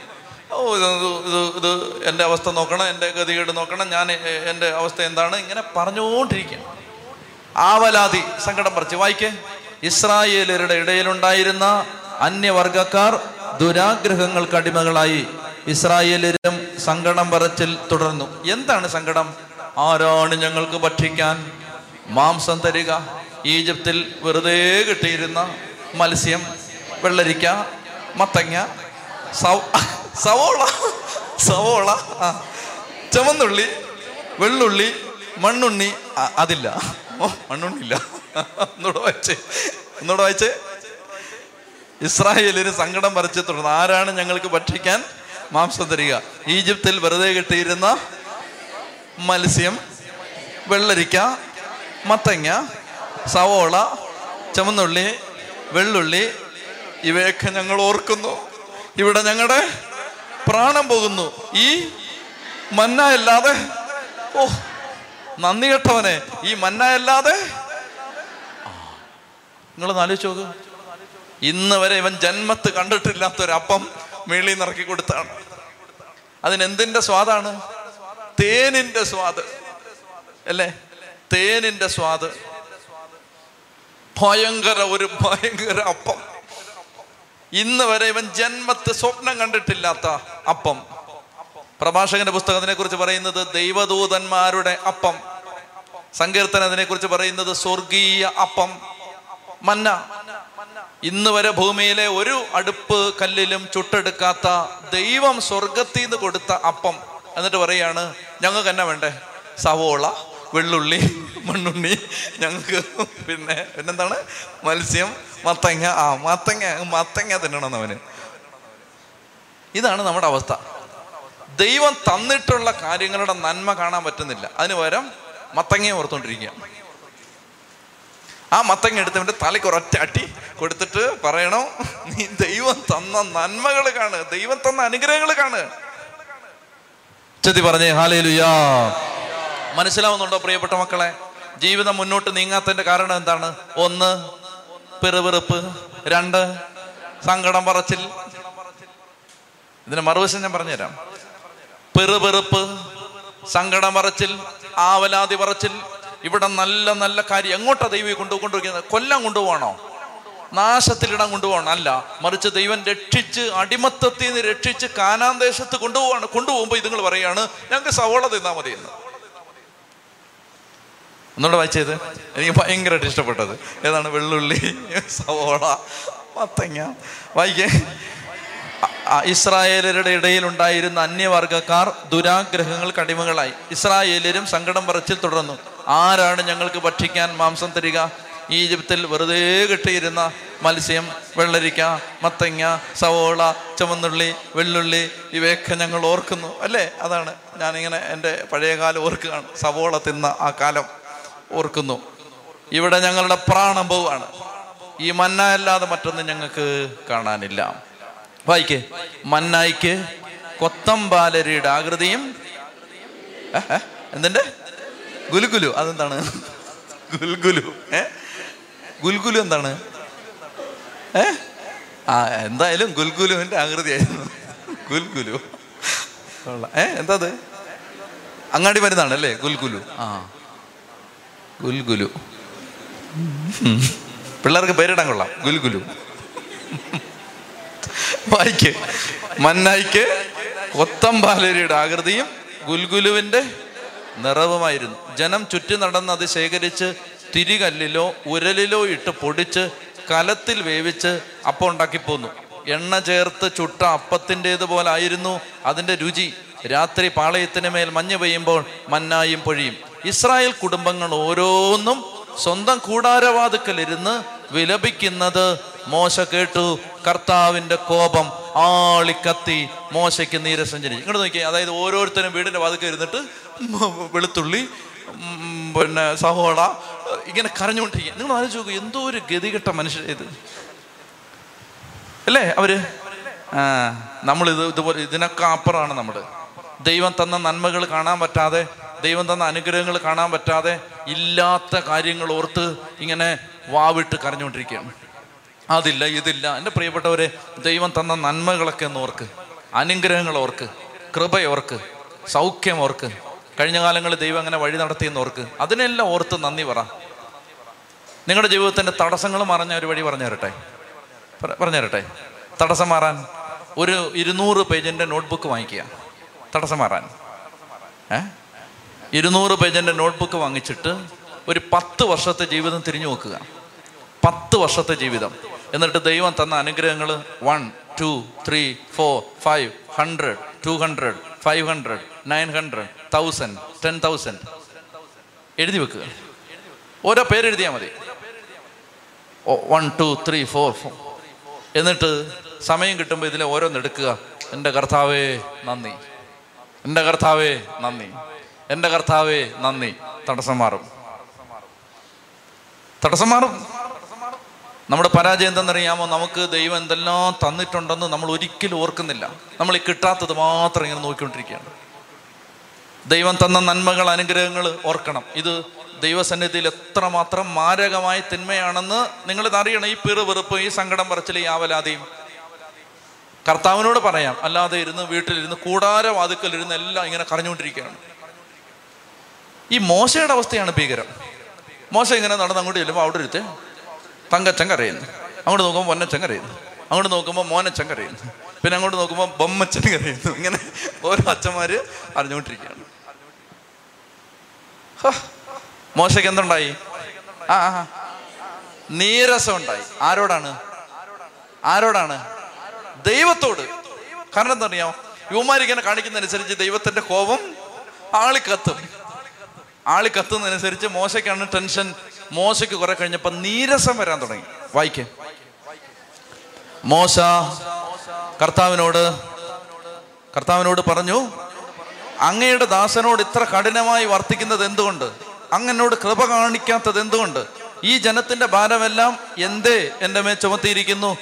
S1: ഓ ഇത് ഇത് ഇത് എന്റെ അവസ്ഥ നോക്കണം എന്റെ ഗതികേട് നോക്കണം ഞാൻ എന്റെ അവസ്ഥ എന്താണ്? ഇങ്ങനെ പറഞ്ഞുകൊണ്ടിരിക്കാം ആവലാതി സങ്കടം പറിച്ച് വായിക്കേ. ഇസ്രായേലരുടെ ഇടയിലുണ്ടായിരുന്ന അന്യവർഗക്കാർ ദുരാഗ്രഹങ്ങൾക്ക് അടിമകളായി. ഇസ്രായേലരും സങ്കടം പറച്ചിൽ തുടർന്നു. എന്താണ് സങ്കടം? ആരാണ് ഞങ്ങൾക്ക് ഭക്ഷിക്കാൻ? മാംസം തരിക ഈജിപ്തിൽ വെറുതെ കിട്ടിയിരുന്ന മത്സ്യം വെള്ളരിക്ക മത്തങ്ങ സവോള സവോള ആ ചുവന്നുള്ളി വെള്ളുള്ളി മണ്ണുണ്ണി അതില്ല. ഓ മണ്ണുണ്ണില്ല ഒന്നുകൂടെ വായിച്ചേ. ഒന്നുകൂടെ വായിച്ചേ. ഇസ്രായേലിന് സങ്കടം വരച്ച് തുടർന്ന് ആരാണ് ഞങ്ങൾക്ക് ഭക്ഷിക്കാൻ മാംസം തരിക? ഈജിപ്തിൽ വെറുതെ കിട്ടിയിരുന്ന മത്സ്യം വെള്ളരിക്ക മത്തങ്ങ സവോള ചുമന്നുള്ളി വെള്ളുള്ളി ഇവയൊക്കെ ഞങ്ങൾ ഓർക്കുന്നു. ഇവിടെ ഞങ്ങളുടെ പ്രാണം പോകുന്നു. ഈ മന്ന അല്ലാതെ ഓ നന്ദി കെട്ടവനെ ഈ മന്ന അല്ലാതെ. നിങ്ങൾ ആലോചിച്ച് നോക്ക്. ഇന്ന് വരെ ഇവൻ ജന്മത്ത് കണ്ടിട്ടില്ലാത്തൊരപ്പം മേളിൽ നിറക്കി കൊടുത്താണ്. അതിനെന്തിന്റെ സ്വാദാണ്? തേനിന്റെ സ്വാദ്. അല്ലേ? തേനിന്റെ സ്വാദ്. ഭയങ്കര ഒരു ഭയങ്കര അപ്പം. ഇന്ന് വരെ ഇവൻ ജന്മത്തെ സ്വപ്നം കണ്ടിട്ടില്ലാത്ത അപ്പം. പ്രഭാഷകന്റെ പുസ്തകത്തിനെ കുറിച്ച് പറയുന്നത് ദൈവദൂതന്മാരുടെ അപ്പം. സങ്കീർത്തനത്തിനെ കുറിച്ച് പറയുന്നത് സ്വർഗീയ അപ്പം. മന്ന. ഇന്ന് വരെ ഭൂമിയിലെ ഒരു അടുപ്പ് കല്ലിലും ചുട്ടെടുക്കാത്ത ദൈവം സ്വർഗത്തിൽ നിന്ന് കൊടുത്ത അപ്പം. എന്നിട്ട് പറയാണ് ഞങ്ങൾക്ക് എന്നാ വേണ്ടേ? സവോള വെള്ളുള്ളി മണ്ണുണ്ണി ഞങ്ങൾക്ക് പിന്നെ പിന്നെന്താണ്? മത്സ്യം മത്തങ്ങ ആ മത്തങ്ങ മത്തങ്ങ തിന്നണം അവന് ഇതാണ് നമ്മുടെ അവസ്ഥ. ദൈവം തന്നിട്ടുള്ള കാര്യങ്ങളുടെ നന്മ കാണാൻ പറ്റുന്നില്ല. അതിന് പകരം മത്തങ്ങയെ ഓർത്തോണ്ടിരിക്കുക ആ മത്തങ്ങ എടുത്തവന്റെ തലയ്ക്ക് ഒരൊറ്റ അട്ടി കൊടുത്തിട്ട് പറയണം? നീ ദൈവം തന്ന നന്മകൾ കാണ്. ദൈവം തന്ന അനുഗ്രഹങ്ങൾ കാണ്. ചെത്തി പറഞ്ഞേ ഹാലേലുയാ. മനസ്സിലാവുന്നുണ്ടോ പ്രിയപ്പെട്ട മക്കളെ? ജീവിതം മുന്നോട്ട് നീങ്ങാത്തതിന്റെ കാരണം എന്താണ്? ഒന്ന് പിറുപിറുപ്പ്. രണ്ട് സങ്കടം പറച്ചിൽ. ഇതിന് മറുവശം ഞാൻ പറഞ്ഞുതരാം. പെറുപെറുപ്പ് സങ്കടം പറച്ചിൽ ആവലാതി പറച്ചിൽ. ഇവിടെ നല്ല നല്ല കാര്യം. എങ്ങോട്ടാ ദൈവം കൊണ്ടു കൊല്ലം കൊണ്ടുപോകണോ? നാശത്തിലിടം കൊണ്ടുപോകണം. അല്ല മറിച്ച് ദൈവം രക്ഷിച്ച് അടിമത്തത്തിൽ നിന്ന് രക്ഷിച്ച് കാനാന്തേശത്ത് കൊണ്ടുപോവാണ്. കൊണ്ടുപോകുമ്പോൾ ഇതുങ്ങൾ പറയാണ് ഞങ്ങൾക്ക് സവോള തിന്നാ മതി എന്ന് ഒന്നുകൂടെ വായിച്ചത്? എനിക്ക് ഭയങ്കരമായിട്ട് ഇഷ്ടപ്പെട്ടത്. ഏതാണ്? വെള്ളുള്ളി സവോള മത്തങ്ങ. വായിക്കേ. ഇസ്രായേലരുടെ ഇടയിൽ ഉണ്ടായിരുന്ന അന്യവർഗക്കാർ ദുരാഗ്രഹങ്ങൾ കടിമകളായി ഇസ്രായേലരും സങ്കടം പറച്ചിൽ തുടർന്നു. ആരാണ് ഞങ്ങൾക്ക് ഭക്ഷിക്കാൻ മാംസം തരിക? ഈജിപ്തിൽ വെറുതെ കിട്ടിയിരുന്ന മത്സ്യം വെള്ളരിക്ക മത്തങ്ങ സവോള ചുവന്നുള്ളി വെള്ളുള്ളി ഇവയൊക്കെ ഞങ്ങൾ ഓർക്കുന്നു. അല്ലേ? അതാണ്. ഞാനിങ്ങനെ എന്റെ പഴയ കാലം ഓർക്കുകയാണ്. സവോള തിന്ന ആ കാലം. ഓർക്കുന്നു. ഇവിടെ ഞങ്ങളുടെ പ്രാണം പോവാണ് ഈ മന്ന അല്ലാതെ മറ്റൊന്നും ഞങ്ങൾക്ക് കാണാനില്ല. വായിക്കേ. മന്നായിക്ക് കൊത്തമ്പാലരിയുടെ ആകൃതിയും എന്തിന്റെ ഗുൽഗുലു. അതെന്താണ്? ഗുൽഗുലു. ഏ? ഗുൽഗുലു എന്താണ്? ഏ? ആ എന്തായാലും ഗുൽഗുലുവിന്റെ ആകൃതിയായിരുന്നു. ഗുൽഗുലു. ഏ എന്താ അത്? അങ്ങാടി മരുന്നാണ് അല്ലേ ഗുൽഗുലു. ആ. ഗുൽഗുലു. പിള്ളേർക്ക് പേരിടാൻ കൊള്ളാം. ഗുൽഗുലു. വായിക്ക്. മന്നായിക്ക് കൊത്തമ്പാലരിയുടെ ആകൃതിയും ഗുൽഗുലുവിന്റെ നിറവുമായിരുന്നു. ജനം ചുറ്റി നടന്ന് അത് ശേഖരിച്ച് തിരികല്ലിലോ ഉരലിലോ ഇട്ട് പൊടിച്ച് കലത്തിൽ വേവിച്ച് അപ്പം ഉണ്ടാക്കി പോന്നു എണ്ണ ചേർത്ത് ചുട്ട അപ്പത്തിന്റേത് ആയിരുന്നു അതിന്റെ രുചി. രാത്രി പാളയത്തിന് മേൽ മഞ്ഞ് പെയ്യുമ്പോൾ മന്നായും പൊഴിയും. ഇസ്രായേൽ കുടുംബങ്ങൾ ഓരോന്നും സ്വന്തം കൂടാരവാതുക്കലിരുന്ന് വിലപിക്കുന്നത്. മോശ കേട്ടു. കർത്താവിന്റെ കോപം ആളിക്കത്തി. മോശയ്ക്ക് നീരസം ജനിച്ചു ഇങ്ങോട്ട് നോക്കി അതായത് ഓരോരുത്തരും വീടിന്റെ വാതുക്ക ഇരുന്നിട്ട് വെളുത്തുള്ളി പിന്നെ സഹോള ഇങ്ങനെ കരഞ്ഞുകൊണ്ടിരിക്കുക. നിങ്ങൾ ആലോചിച്ച് നോക്കൂ എന്തോ ഒരു ഗതികെട്ട മനുഷ്യ ഇത്. അല്ലേ അവർ? ആ നമ്മളിത് ഇതുപോലെ ഇതിനൊക്കെ അപ്പുറമാണ് നമ്മൾ ദൈവം തന്ന നന്മകൾ കാണാൻ പറ്റാതെ ദൈവം തന്ന അനുഗ്രഹങ്ങൾ കാണാൻ പറ്റാതെ ഇല്ലാത്ത കാര്യങ്ങൾ ഓർത്ത് ഇങ്ങനെ വാവിട്ട് കരഞ്ഞുകൊണ്ടിരിക്കുകയാണ്. അതില്ല ഇതില്ല. എന്റെ പ്രിയപ്പെട്ടവരെ ദൈവം തന്ന നന്മകളൊക്കെ ഒന്ന് ഓർക്ക്. അനുഗ്രഹങ്ങൾ ഓർക്ക്. കൃപയോർക്ക് സൗഖ്യം ഓർക്ക്. കഴിഞ്ഞ കാലങ്ങളിൽ ദൈവം അങ്ങനെ വഴി നടത്തിയെന്ന് ഓർക്ക്. അതിനെല്ലാം ഓർത്ത് നന്ദി പറ. നിങ്ങളുടെ ജീവിതത്തിന്റെ തടസ്സങ്ങൾ മറഞ്ഞ ഒരു വഴി പറഞ്ഞു തരട്ടെ? പറഞ്ഞു തരട്ടെ? തടസ്സം മാറാൻ ഒരു ഇരുന്നൂറ് പേജിന്റെ നോട്ട്ബുക്ക് വാങ്ങിക്കുക. തടസ്സം മാറാൻ. ഏ? ഇരുന്നൂറ് പേജിന്റെ നോട്ട്ബുക്ക് വാങ്ങിച്ചിട്ട് ഒരു പത്ത് വർഷത്തെ ജീവിതം തിരിഞ്ഞു നോക്കുക. പത്ത് വർഷത്തെ ജീവിതം. എന്നിട്ട് ദൈവം തന്ന അനുഗ്രഹങ്ങൾ one two three four five hundred two hundred five hundred nine hundred thousand ten thousand എഴുതി വെക്കുക. ഓരോ പേരെഴുതിയാൽ മതി. One two three four four എന്നിട്ട് സമയം കിട്ടുമ്പോൾ ഇതിലെ ഓരോന്നെടുക്കുക എന്റെ കർത്താവേ നന്ദി. എന്റെ കർത്താവേ നന്ദി. എന്റെ കർത്താവേ നന്ദി. തടസ്സം മാറും. തടസ്സം മാറും. നമ്മുടെ പരാജയം എന്തെന്നറിയാമോ? നമുക്ക് ദൈവം എന്തെല്ലാം തന്നിട്ടുണ്ടെന്ന് നമ്മൾ ഒരിക്കലും ഓർക്കുന്നില്ല. നമ്മൾ ഈ കിട്ടാത്തത് മാത്രം ഇങ്ങനെ നോക്കിക്കൊണ്ടിരിക്കുകയാണ്. ദൈവം തന്ന നന്മകൾ അനുഗ്രഹങ്ങൾ ഓർക്കണം. ഇത് ദൈവസന്നിധിയിൽ എത്രമാത്രം മാരകമായ തിന്മയാണെന്ന് നിങ്ങൾ അറിയണം. ഈ പിറുപിറുപ്പ് ഈ സങ്കടം പറച്ചിൽ ഈ ആവലാതിയും. കർത്താവിനോട് പറയാം. അല്ലാതെ ഇരുന്ന് വീട്ടിലിരുന്ന് കൂടാരവാതുക്കലിരുന്ന് എല്ലാം ഇങ്ങനെ കരഞ്ഞുകൊണ്ടിരിക്കുകയാണ്. ഈ മോശയുടെ അവസ്ഥയാണ് ഭീകരം മോശം ഇങ്ങനെ നടന്ന് അങ്ങോട്ട് ചെല്ലുമ്പോൾ അവിടെ ഇരുത്ത് തങ്കച്ചൻ കരയുന്നു. അങ്ങോട്ട് നോക്കുമ്പോൾ പൊന്നച്ചൻ അങ്ങോട്ട് നോക്കുമ്പോൾ മോനച്ചൻ കരയുന്നു. പിന്നെ അങ്ങോട്ട് നോക്കുമ്പോൾ ബൊമ്മച്ചൻ കരയുന്നു. ഇങ്ങനെ ഓരോ അച്ഛന്മാർ അറിഞ്ഞുകൊണ്ടിരിക്കുകയാണ്. മോശയ്ക്ക് എന്തുണ്ടായി? ആ, ആ. നീരസം ഉണ്ടായി. ആരോടാണ്? ആരോടാണ്? ദൈവത്തോട്. കാരണം എന്താ അറിയാമോ യുവമാരിങ്ങനെ കാണിക്കുന്നതനുസരിച്ച് ദൈവത്തിന്റെ കോപം ആളിക്കത്തും. ആളി കത്തുന്നതനുസരിച്ച് മോശയ്ക്കാണ് ടെൻഷൻ. മോശയ്ക്ക് കുറെ കഴിഞ്ഞപ്പോൾ നീരസം വരാൻ തുടങ്ങി. വായിക്കേ. മോശ കർത്താവിനോട് കർത്താവിനോട് പറഞ്ഞു അങ്ങയുടെ ദാസനോട് ഇത്ര കഠിനമായി വർത്തിക്കുന്നത് എന്തുകൊണ്ട്? അങ്ങനോട് കൃപ കാണിക്കാത്തത് എന്തുകൊണ്ട്? ഈ ജനത്തിന്റെ ഭാരമെല്ലാം എന്തേ എന്റെ മേൽ ചുമത്തിയിരിക്കുന്നു?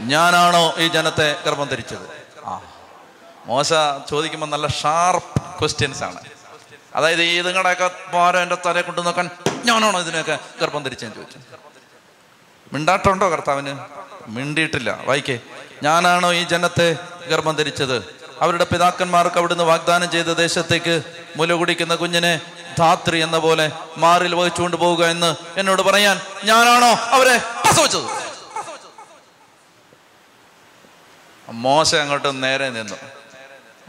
S1: ഞാനാണോ ഈ ജനത്തെ ഗർഭം ധരിച്ചത്? ആ. മോശ ചോദിക്കുമ്പോൾ നല്ല ഷാർപ്പ് ക്വസ്റ്റ്യൻസ് ആണ് അതായത് ഈ നിങ്ങളുടെയൊക്കെ ഭാരം എന്റെ തലയെ കൊണ്ടു നോക്കാൻ ഞാനാണോ ഇതിനെയൊക്കെ ഗർഭം ധരിച്ചെന്ന് ചോദിച്ചു മിണ്ടാട്ടുണ്ടോ കർത്താവിന്? മിണ്ടിയിട്ടില്ല. വായിക്കേ. ഞാനാണോ ഈ ജനത്തെ ഗർഭം ധരിച്ചത്? അവരുടെ പിതാക്കന്മാർക്ക് അവിടുന്ന് വാഗ്ദാനം ചെയ്ത ദേശത്തേക്ക് മുല കുടിക്കുന്ന കുഞ്ഞിനെ ധാത്രി എന്ന പോലെ മാറിൽ വഹിച്ചുകൊണ്ട് പോവുക എന്ന് എന്നോട് പറയാൻ ഞാനാണോ അവരെ പ്രസവിച്ചത്? മോശം അങ്ങോട്ട് നേരെ നിന്നു.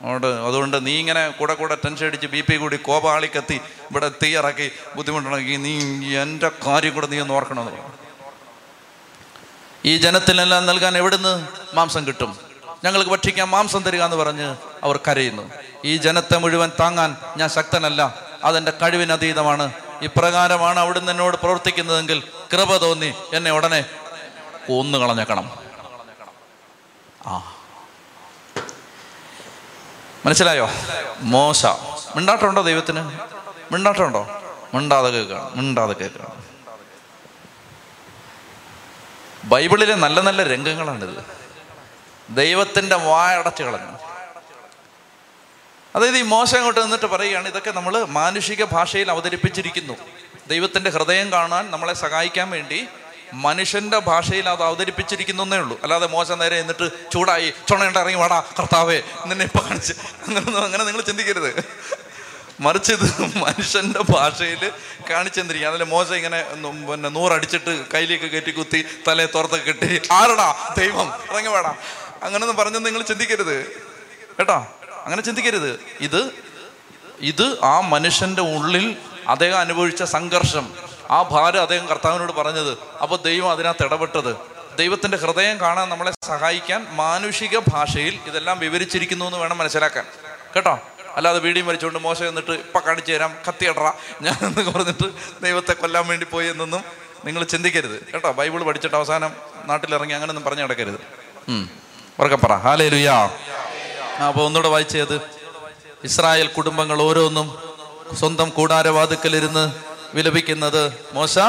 S1: അങ്ങോട്ട് അതുകൊണ്ട് നീ ഇങ്ങനെ കൂടെ കൂടെ ടെൻഷൻ അടിച്ച് ബി പി കൂടി കോപാളിക്കത്തി ഇവിടെ തീയിറക്കി ബുദ്ധിമുട്ടുണ്ടാക്കി നീ എന്റെ കാര്യം കൂടെ നീ ഒന്ന് ഓർക്കണമെന്ന് പറഞ്ഞു. ഈ ജനത്തിനെല്ലാം നൽകാൻ എവിടുന്ന് മാംസം കിട്ടും? ഞങ്ങൾക്ക് ഭക്ഷിക്കാൻ മാംസം തരിക എന്ന് പറഞ്ഞ് അവർ കരയുന്നു. ഈ ജനത്തെ മുഴുവൻ താങ്ങാൻ ഞാൻ ശക്തനല്ല അതെന്റെ കഴിവിനതീതമാണ് ഇപ്രകാരമാണ് അവിടുന്ന് എന്നോട് പ്രവർത്തിക്കുന്നതെങ്കിൽ കൃപ തോന്നി എന്നെ ഉടനെ കൊന്നു കളഞ്ഞേക്കണം ആ. മനസ്സിലായോ? മോശ. മിണ്ടാട്ടമുണ്ടോ ദൈവത്തിന്? മിണ്ടാട്ടമുണ്ടോ മിണ്ടാതെ കേൾക്കണം. മിണ്ടാതെ കേൾക്കണം. ബൈബിളിലെ നല്ല നല്ല രംഗങ്ങളാണിത്. ദൈവത്തിന്റെ വായടച്ചു കളഞ്ഞു. അതായത് ഈ മോശം അങ്ങോട്ട് നിന്നിട്ട് പറയുകയാണ് ഇതൊക്കെ നമ്മൾ മാനുഷിക ഭാഷയിൽ അവതരിപ്പിച്ചിരിക്കുന്നു. ദൈവത്തിന്റെ ഹൃദയം കാണാൻ നമ്മളെ സഹായിക്കാൻ വേണ്ടി മനുഷ്യന്റെ ഭാഷയിൽ അത് അവതരിപ്പിച്ചിരിക്കുന്നു ഉള്ളൂ. അല്ലാതെ മോശം നേരെ എന്നിട്ട് ചൂടായി ചുണയിട്ട് ഇറങ്ങി വാടാ കർത്താവേ നിന്നെ ഇപ്പൊ കാണിച്ച്. അങ്ങനെ അങ്ങനെ നിങ്ങൾ ചിന്തിക്കരുത്. മറിച്ച് ഇത് മനുഷ്യന്റെ ഭാഷയിൽ കാണിച്ചെന്നിരിക്കുക. അതിൽ മോശം ഇങ്ങനെ പിന്നെ നൂറടിച്ചിട്ട് കയ്യിലേക്ക് കയറ്റി കുത്തി തലയെ തുറത്ത് കെട്ടി ആരടാ ദൈവം ഇറങ്ങി വേടാ. അങ്ങനൊന്നും പറഞ്ഞു നിങ്ങൾ ചിന്തിക്കരുത്. കേട്ടോ? അങ്ങനെ ചിന്തിക്കരുത്. ഇത് ഇത് ആ മനുഷ്യന്റെ ഉള്ളിൽ അദ്ദേഹം അനുഭവിച്ച സംഘർഷം. ആ ഭാരം അദ്ദേഹം കർത്താവിനോട് പറഞ്ഞത് അപ്പോൾ ദൈവം അതിനകത്ത് ഇടപെട്ടത്. ദൈവത്തിന്റെ ഹൃദയം കാണാൻ നമ്മളെ സഹായിക്കാൻ മാനുഷിക ഭാഷയിൽ ഇതെല്ലാം വിവരിച്ചിരിക്കുന്നു എന്ന് വേണം മനസ്സിലാക്കാൻ. കേട്ടോ? അല്ലാതെ വീടിയും വലിച്ചുകൊണ്ട് മോശം എന്നിട്ട് ഇപ്പൊ കാണിച്ചു തരാം കത്തിയടറ. ഞാൻ എന്ന് പറഞ്ഞിട്ട് ദൈവത്തെ കൊല്ലാൻ വേണ്ടി പോയി എന്നൊന്നും നിങ്ങൾ ചിന്തിക്കരുത്. കേട്ടോ? ബൈബിൾ പഠിച്ചിട്ട് അവസാനം നാട്ടിലിറങ്ങി അങ്ങനെയൊന്നും പറഞ്ഞു നടക്കരുത്. ഉം. ഉറക്കെ പറ. ഹാലേ ലുയാ അപ്പോൾ അപ്പൊ ഒന്നുകൂടെ വായിച്ചത്. ഇസ്രായേൽ കുടുംബങ്ങൾ ഓരോന്നും സ്വന്തം കൂടാരവാതുക്കലിരുന്ന് വിലപിക്കുന്നത് മോശ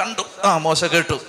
S1: കണ്ടു. ആ മോശ കേട്ടു.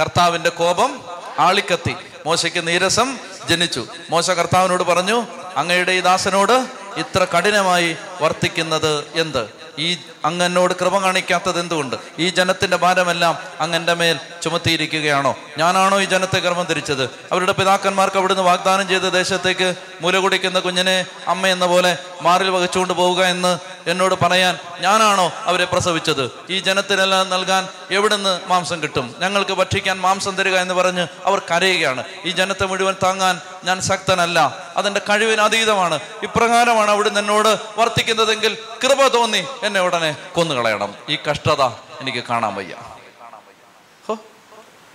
S1: കർത്താവിന്റെ കോപം ആളിക്കത്തി. മോശയ്ക്ക് നീരസം ജനിച്ചു. മോശ കർത്താവിനോട് പറഞ്ഞു അങ്ങയുടെ ഈ ദാസനോട് ഇത്ര കഠിനമായി വർത്തിക്കുന്നത് എന്ത്? ഈ അങ്ങനോട് കൃപ കാണിക്കാത്തത് എന്തുകൊണ്ട്? ഈ ജനത്തിന്റെ ഭാരമെല്ലാം അങ്ങന്റെ മേൽ ചുമത്തിയിരിക്കുകയാണോ? ഞാനാണോ ഈ ജനത്തെ കർമ്മം തിരിച്ചത് അവരുടെ പിതാക്കന്മാർക്ക് അവിടുന്ന് വാഗ്ദാനം ചെയ്ത ദേശത്തേക്ക് മുല കുടിക്കുന്ന കുഞ്ഞിനെ അമ്മ എന്ന പോലെ മാറിൽ വഹിച്ചുകൊണ്ട് പോവുക എന്ന് എന്നോട് പറയാൻ ഞാനാണോ അവരെ പ്രസവിച്ചത്? ഈ ജനത്തിനെല്ലാം നൽകാൻ എവിടുന്ന് മാംസം കിട്ടും? ഞങ്ങൾക്ക് ഭക്ഷിക്കാൻ മാംസം തരിക എന്ന് പറഞ്ഞ് അവർ കരയുകയാണ്. ഈ ജനത്തെ മുഴുവൻ താങ്ങാൻ ഞാൻ ശക്തനല്ല. അതെന്റെ കഴിവിന് അതീതമാണ്. ഇപ്രകാരമാണ് അവിടുന്ന് എന്നോട് വർത്തിക്കുന്നതെങ്കിൽ കൃപ തോന്നി എന്നെ ഉടനെ കൊന്നുകളയണം. ഈ കഷ്ടത എനിക്ക് കാണാൻ വയ്യ.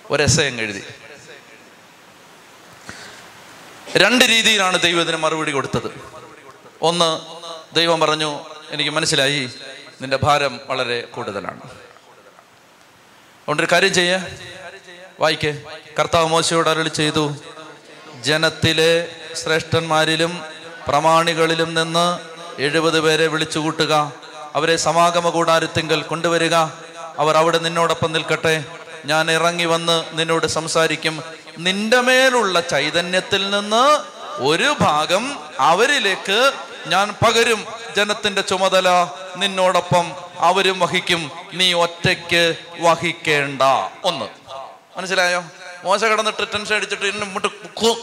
S1: ഒരു എസ്സയം എഴുതി. രണ്ട് രീതിയിലാണ് ദൈവത്തിന് മറുപടി കൊടുത്തത്. ഒന്ന് ദൈവം പറഞ്ഞു എനിക്ക് മനസ്സിലായി നിന്റെ ഭാരം വളരെ കൂടുതലാണ്. അതുകൊണ്ടൊരു കാര്യം ചെയ്യ. വായിക്കേ. കർത്താവ് മോശയോട് അരളി ചെയ്തു. ജനത്തിലെ ശ്രേഷ്ഠന്മാരിലും പ്രമാണികളിലും നിന്ന് എഴുപത് പേരെ വിളിച്ചു കൂട്ടുക അവരെ സമാഗമ കൂടാരത്തിങ്കൽ കൊണ്ടുവരിക. അവർ അവിടെ നിന്നോടൊപ്പം നിൽക്കട്ടെ. ഞാൻ ഇറങ്ങി വന്ന് നിന്നോട് സംസാരിക്കും. നിന്റെ മേലുള്ള ചൈതന്യത്തിൽ നിന്ന് ഒരു ഭാഗം അവരിലേക്ക് ഞാൻ പകരും. ജനത്തിന്റെ ചുമതല നിന്നോടൊപ്പം അവരും വഹിക്കും. നീ ഒറ്റയ്ക്ക് വഹിക്കേണ്ട. ഒന്ന്. മനസ്സിലായോ? മോശ കിടന്നിട്ട് ടെൻഷൻ അടിച്ചിട്ട് എന്നെ മുട്ട്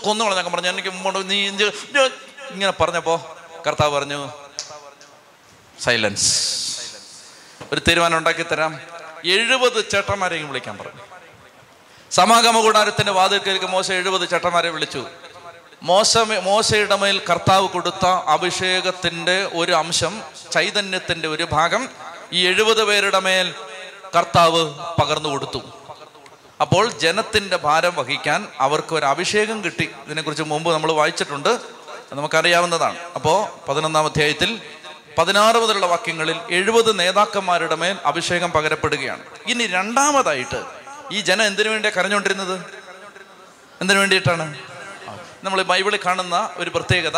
S1: കൊന്നു കളഞ്ഞൊക്കെ പറഞ്ഞു എനിക്ക് മുമ്പോട്ട് നീ ഇങ്ങനെ പറഞ്ഞപ്പോ കർത്താവ് പറഞ്ഞു സൈലൻസ് ഒരു തീരുമാനം ഉണ്ടാക്കി തരാം. എഴുപത് ചേട്ടന്മാരെയും വിളിക്കാൻ പറഞ്ഞു. സമാഗമ കൂടാരത്തിന്റെ വാതിൽക്കലേക്ക് മോശ എഴുപത് ചേട്ടന്മാരെ വിളിച്ചു. മോശ മോശയുടെ മേൽ കർത്താവ് കൊടുത്ത അഭിഷേകത്തിന്റെ ഒരു അംശം ചൈതന്യത്തിന്റെ ഒരു ഭാഗം ഈ എഴുപത് പേരുടെ മേൽ കർത്താവ് പകർന്നു കൊടുത്തു. അപ്പോൾ ജനത്തിന്റെ ഭാരം വഹിക്കാൻ അവർക്ക് ഒരു അഭിഷേകം കിട്ടി. ഇതിനെക്കുറിച്ച് മുമ്പ് നമ്മൾ വായിച്ചിട്ടുണ്ട്. നമുക്കറിയാവുന്നതാണ്. അപ്പോൾ പതിനൊന്നാം അധ്യായത്തിൽ പതിനാറ് മുതലുള്ള വാക്യങ്ങളിൽ എഴുപത് നേതാക്കന്മാരുടെ മേൽ അഭിഷേകം പകരപ്പെടുകയാണ്. ഇനി രണ്ടാമതായിട്ട് ഈ ജനം എന്തിനു വേണ്ടിയാണ് കരഞ്ഞുകൊണ്ടിരുന്നത്? എന്തിനു വേണ്ടിയിട്ടാണ്? നമ്മൾ ബൈബിളിൽ കാണുന്ന ഒരു പ്രത്യേകത.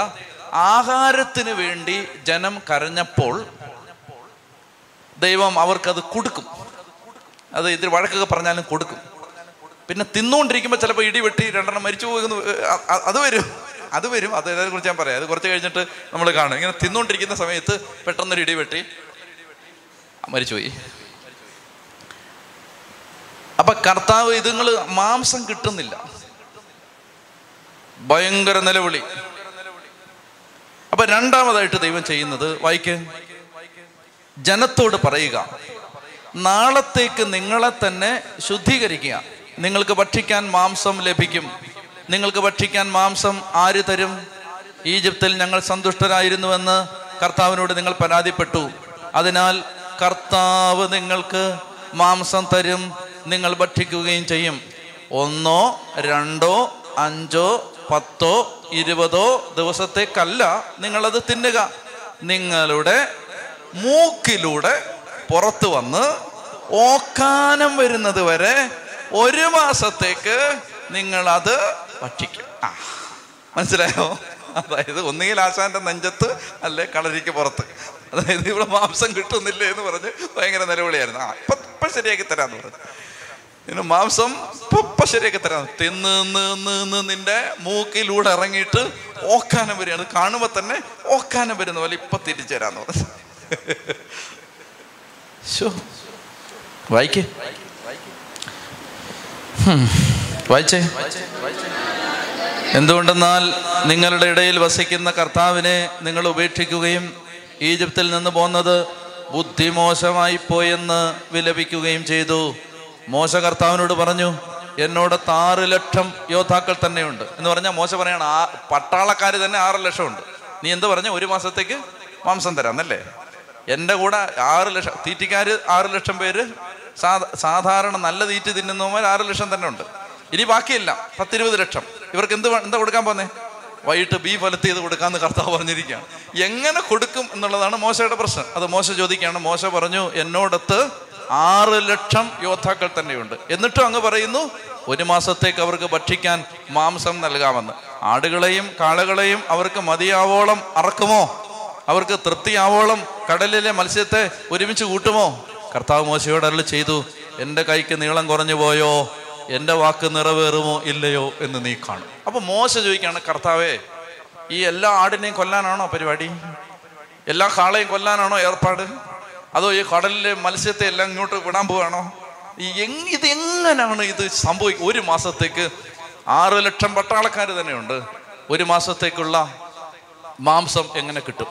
S1: ആഹാരത്തിന് വേണ്ടി ജനം കരഞ്ഞപ്പോൾ ദൈവം അവർക്കത് കൊടുക്കും. അത് ഇതിൽ വഴക്കൊക്കെ പറഞ്ഞാലും കൊടുക്കും. പിന്നെ തിന്നുകൊണ്ടിരിക്കുമ്പോൾ ചിലപ്പോൾ ഇടി വെട്ടി രണ്ടെണ്ണം മരിച്ചു പോകുന്നു. അത് വരും. അത് വരും. അത് അതിനെ കുറിച്ച് ഞാൻ പറയാം. അത് കുറച്ച് കഴിഞ്ഞിട്ട് നമ്മൾ കാണും. ഇങ്ങനെ തിന്നുകൊണ്ടിരിക്കുന്ന സമയത്ത് പെട്ടെന്നൊരു ഇടി വെട്ടി. മരിച്ചുപോയി. അപ്പൊ കർത്താവ് ഇതുങ്ങൾ മാംസം കിട്ടുന്നില്ല. ഭയങ്കര നിലവിളി. അപ്പൊ രണ്ടാമതായിട്ട് ദൈവം ചെയ്യുന്നത് വായിക്ക്. ജനത്തോട് പറയുക. നാളത്തേക്ക് നിങ്ങളെ തന്നെ ശുദ്ധീകരിക്കുക. നിങ്ങൾക്ക് ഭക്ഷിക്കാൻ മാംസം ലഭിക്കും. നിങ്ങൾക്ക് ഭക്ഷിക്കാൻ മാംസം ആര് തരും? ഈജിപ്തിൽ ഞങ്ങൾ സന്തുഷ്ടരായിരുന്നുവെന്ന് കർത്താവിനോട് നിങ്ങൾ പരാതിപ്പെട്ടു. അതിനാൽ കർത്താവ് നിങ്ങൾക്ക് മാംസം തരും നിങ്ങൾ ഭക്ഷിക്കുകയും ചെയ്യും. ഒന്നോ രണ്ടോ അഞ്ചോ പത്തോ ഇരുപതോ ദിവസത്തേക്കല്ല നിങ്ങളത് തിന്നുക. നിങ്ങളുടെ മൂക്കിലൂടെ പുറത്തു വന്ന് ഓക്കാനം വരുന്നത് വരെ ഒരു മാസത്തേക്ക് നിങ്ങളത് ഭക്ഷിക്കും. ആ മനസ്സിലായോ? അതായത് ഒന്നുകിൽ ആശാന്റെ നെഞ്ചത്ത് അല്ലെ കളരിക്ക് പുറത്ത്. അതായത് ഇവിടെ മാംസം കിട്ടുന്നില്ല എന്ന് പറഞ്ഞ് ഭയങ്കര നിലവിളിയായിരുന്നു. ആ ഇപ്പൊ ഇപ്പൊ ശരിയാക്കി തരാന്ന് പറഞ്ഞു. പിന്നെ മാംസം ഇപ്പൊ ശരിയാക്കി തരാം. തിന്ന് നിന്ന് നിന്ന് നിന്റെ മൂക്കിലൂടെ ഇറങ്ങിയിട്ട് ഓക്കാനം വരികയാണ് കാണുമ്പോ തന്നെ ഓക്കാനം വരുന്ന പോലെ ഇപ്പൊ തിരിച്ചു തരാന്ന് പറഞ്ഞു. വായിക്കേ. വായിക്കേ. വായിച്ചേ? എന്തുകൊണ്ടെന്നാൽ നിങ്ങളുടെ ഇടയിൽ വസിക്കുന്ന കർത്താവിനെ നിങ്ങൾ ഉപേക്ഷിക്കുകയും ഈജിപ്തിൽ നിന്ന് പോന്നത് ബുദ്ധിമോശമായി പോയെന്ന് വിലപിക്കുകയും ചെയ്തു. മോശ കർത്താവിനോട് പറഞ്ഞു എന്നോട് ആറ് ലക്ഷം യോദ്ധാക്കൾ തന്നെയുണ്ട്. എന്ന് പറഞ്ഞാൽ മോശ പറയാണ് ആ പട്ടാളക്കാർ തന്നെ ആറ് ലക്ഷം ഉണ്ട്. നീ എന്ത് പറഞ്ഞു? ഒരു മാസത്തേക്ക് മാംസം തരാന്നല്ലേ എന്റെ കൂടെ ആറ് ലക്ഷം തീറ്റിക്കാർ ആറ് ലക്ഷം പേര് സാധാരണ നല്ല തീറ്റ് തിന്നുന്നവന്മാർ ആറ് ലക്ഷം തന്നെ ഉണ്ട്. ഇനി ബാക്കിയില്ല പത്തിരുപത് ലക്ഷം. ഇവർക്ക് എന്ത് എന്താ കൊടുക്കാൻ പോന്നെ? വൈകിട്ട് ബി അലത്ത് ചെയ്ത് കൊടുക്കാന്ന് കർത്താവ് പറഞ്ഞിരിക്കുകയാണ്. എങ്ങനെ കൊടുക്കും എന്നുള്ളതാണ് മോശയുടെ പ്രശ്നം. അത് മോശ ചോദിക്കുകയാണ്. മോശ പറഞ്ഞു എന്നോടത്ത് ആറ് ലക്ഷം യോദ്ധാക്കൾ തന്നെയുണ്ട്. എന്നിട്ടും അങ്ങ് പറയുന്നു ഒരു മാസത്തേക്ക് അവർക്ക് ഭക്ഷിക്കാൻ മാംസം നൽകാമെന്ന്. ആടുകളെയും കാളകളെയും അവർക്ക് മതിയാവോളം അറക്കുമോ? അവർക്ക് തൃപ്തിയാവോളം കടലിലെ മത്സ്യത്തെ ഒരുമിച്ച് കൂട്ടുമോ? കർത്താവ് മോശയോട് അരുൾ ചെയ്തു എന്റെ കൈക്ക് നീളം കുറഞ്ഞു പോയോ? എന്റെ വാക്ക് നിറവേറുമോ ഇല്ലയോ എന്ന് നീ കാണും. അപ്പൊ മോശ ചോദിക്കുകയാണ് കർത്താവേ ഈ എല്ലാ ആടിനെയും കൊല്ലാനാണോ പരിപാടി? എല്ലാ കാളയും കൊല്ലാനാണോ ഏർപ്പാട്? അതോ ഈ കടലിലെ മത്സ്യത്തെ എല്ലാം ഇങ്ങോട്ട് വിടാൻ പോവാണോ? ഇത് എങ്ങനെയാണ് ഇത് സംഭവിക്കുക ഒരു മാസത്തേക്ക് ആറ് ലക്ഷം പട്ടാളക്കാർ തന്നെയുണ്ട്. ഒരു മാസത്തേക്കുള്ള മാംസം എങ്ങനെ കിട്ടും?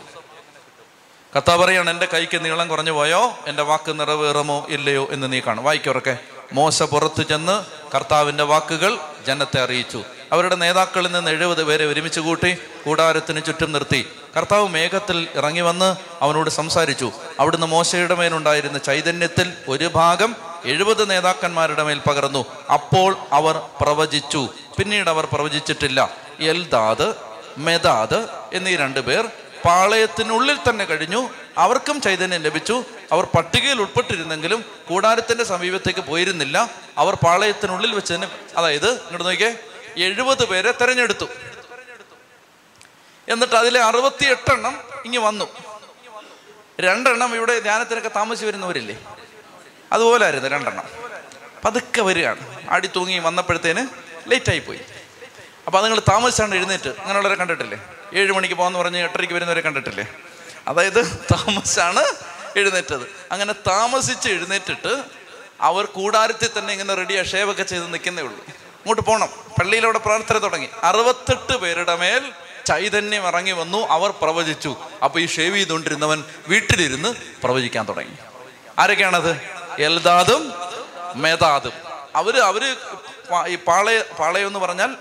S1: കഥ പറയാണ് എന്റെ കൈക്ക് നീളം കുറഞ്ഞു പോയോ? എന്റെ വാക്ക് നിറവേറുമോ ഇല്ലയോ എന്ന് നീ കാണും. വായിക്കുറക്കെ മോശ പുറത്തു ചെന്ന് കർത്താവിന്റെ വാക്കുകൾ ജനത്തെ അറിയിച്ചു. അവരുടെ നേതാക്കളിൽ നിന്ന് എഴുപത് പേരെ ഒരുമിച്ച് കൂട്ടി കൂടാരത്തിന് ചുറ്റും നിർത്തി. കർത്താവ് മേഘത്തിൽ ഇറങ്ങി വന്ന് അവനോട് സംസാരിച്ചു. അവിടുന്ന് മോശയുടെ മേലുണ്ടായിരുന്ന ചൈതന്യത്തിൽ ഒരു ഭാഗം എഴുപത് നേതാക്കന്മാരുടെ മേൽ പകർന്നു. അപ്പോൾ അവർ പ്രവചിച്ചു. പിന്നീട് അവർ പ്രവചിച്ചിട്ടില്ല. എൽദാദ് മെദാദ് എന്നീ രണ്ടുപേർ പാളയത്തിനുള്ളിൽ തന്നെ കഴിഞ്ഞു. അവർക്കും ചൈതന്യം ലഭിച്ചു. അവർ പട്ടികയിൽ ഉൾപ്പെട്ടിരുന്നെങ്കിലും കൂടാരത്തിന്റെ സമീപത്തേക്ക് പോയിരുന്നില്ല. അവർ പാളയത്തിനുള്ളിൽ വെച്ച് തന്നെ അതായത് ഇങ്ങോട്ട് നോക്കിയേ എഴുപത് പേരെ തെരഞ്ഞെടുത്തു. എന്നിട്ട് അതിലെ അറുപത്തി എട്ടെണ്ണം ഇങ്ങ് വന്നു. രണ്ടെണ്ണം ഇവിടെ ധ്യാനത്തിനൊക്കെ താമസിച്ച് വരുന്നവരില്ലേ? അതുപോലെ ആയിരുന്നു രണ്ടെണ്ണം. പതുക്കെ വരികയാണ്. ആടി തൂങ്ങി വന്നപ്പോഴത്തേന് ലേറ്റായി പോയി. അപ്പോൾ നിങ്ങൾ താമസിച്ചാണ് എഴുന്നേറ്റ്. അങ്ങനെയുള്ളവരെ കണ്ടിട്ടില്ലേ? ഏഴ് മണിക്ക് പോകാന്ന് പറഞ്ഞ് എട്ടരയ്ക്ക് വരുന്നവരെ കണ്ടിട്ടില്ലേ? അതായത് താമസിച്ചാണ് എഴുന്നേറ്റത്. അങ്ങനെ താമസിച്ച് എഴുന്നേറ്റിട്ട് അവർ കൂടാരത്തിൽ തന്നെ ഇങ്ങനെ റെഡി ഷേവൊക്കെ ചെയ്ത് നിൽക്കുന്നേ ഉള്ളൂ. അങ്ങോട്ട് പോകണം പള്ളിയിലവിടെ പ്രാർത്ഥന തുടങ്ങി. അറുപത്തെട്ട് പേരുടെ മേൽ ചൈതന്യം ഇറങ്ങി വന്നു. അവർ പ്രവചിച്ചു. അപ്പൊ ഈ ഷേവ് ചെയ്തുകൊണ്ടിരുന്നവൻ വീട്ടിലിരുന്ന് പ്രവചിക്കാൻ തുടങ്ങി. ആരൊക്കെയാണത്? എൽദാദും മേധാദും അവർ അവർ ഈ പാളയ പാളയം എന്ന് പറഞ്ഞാൽ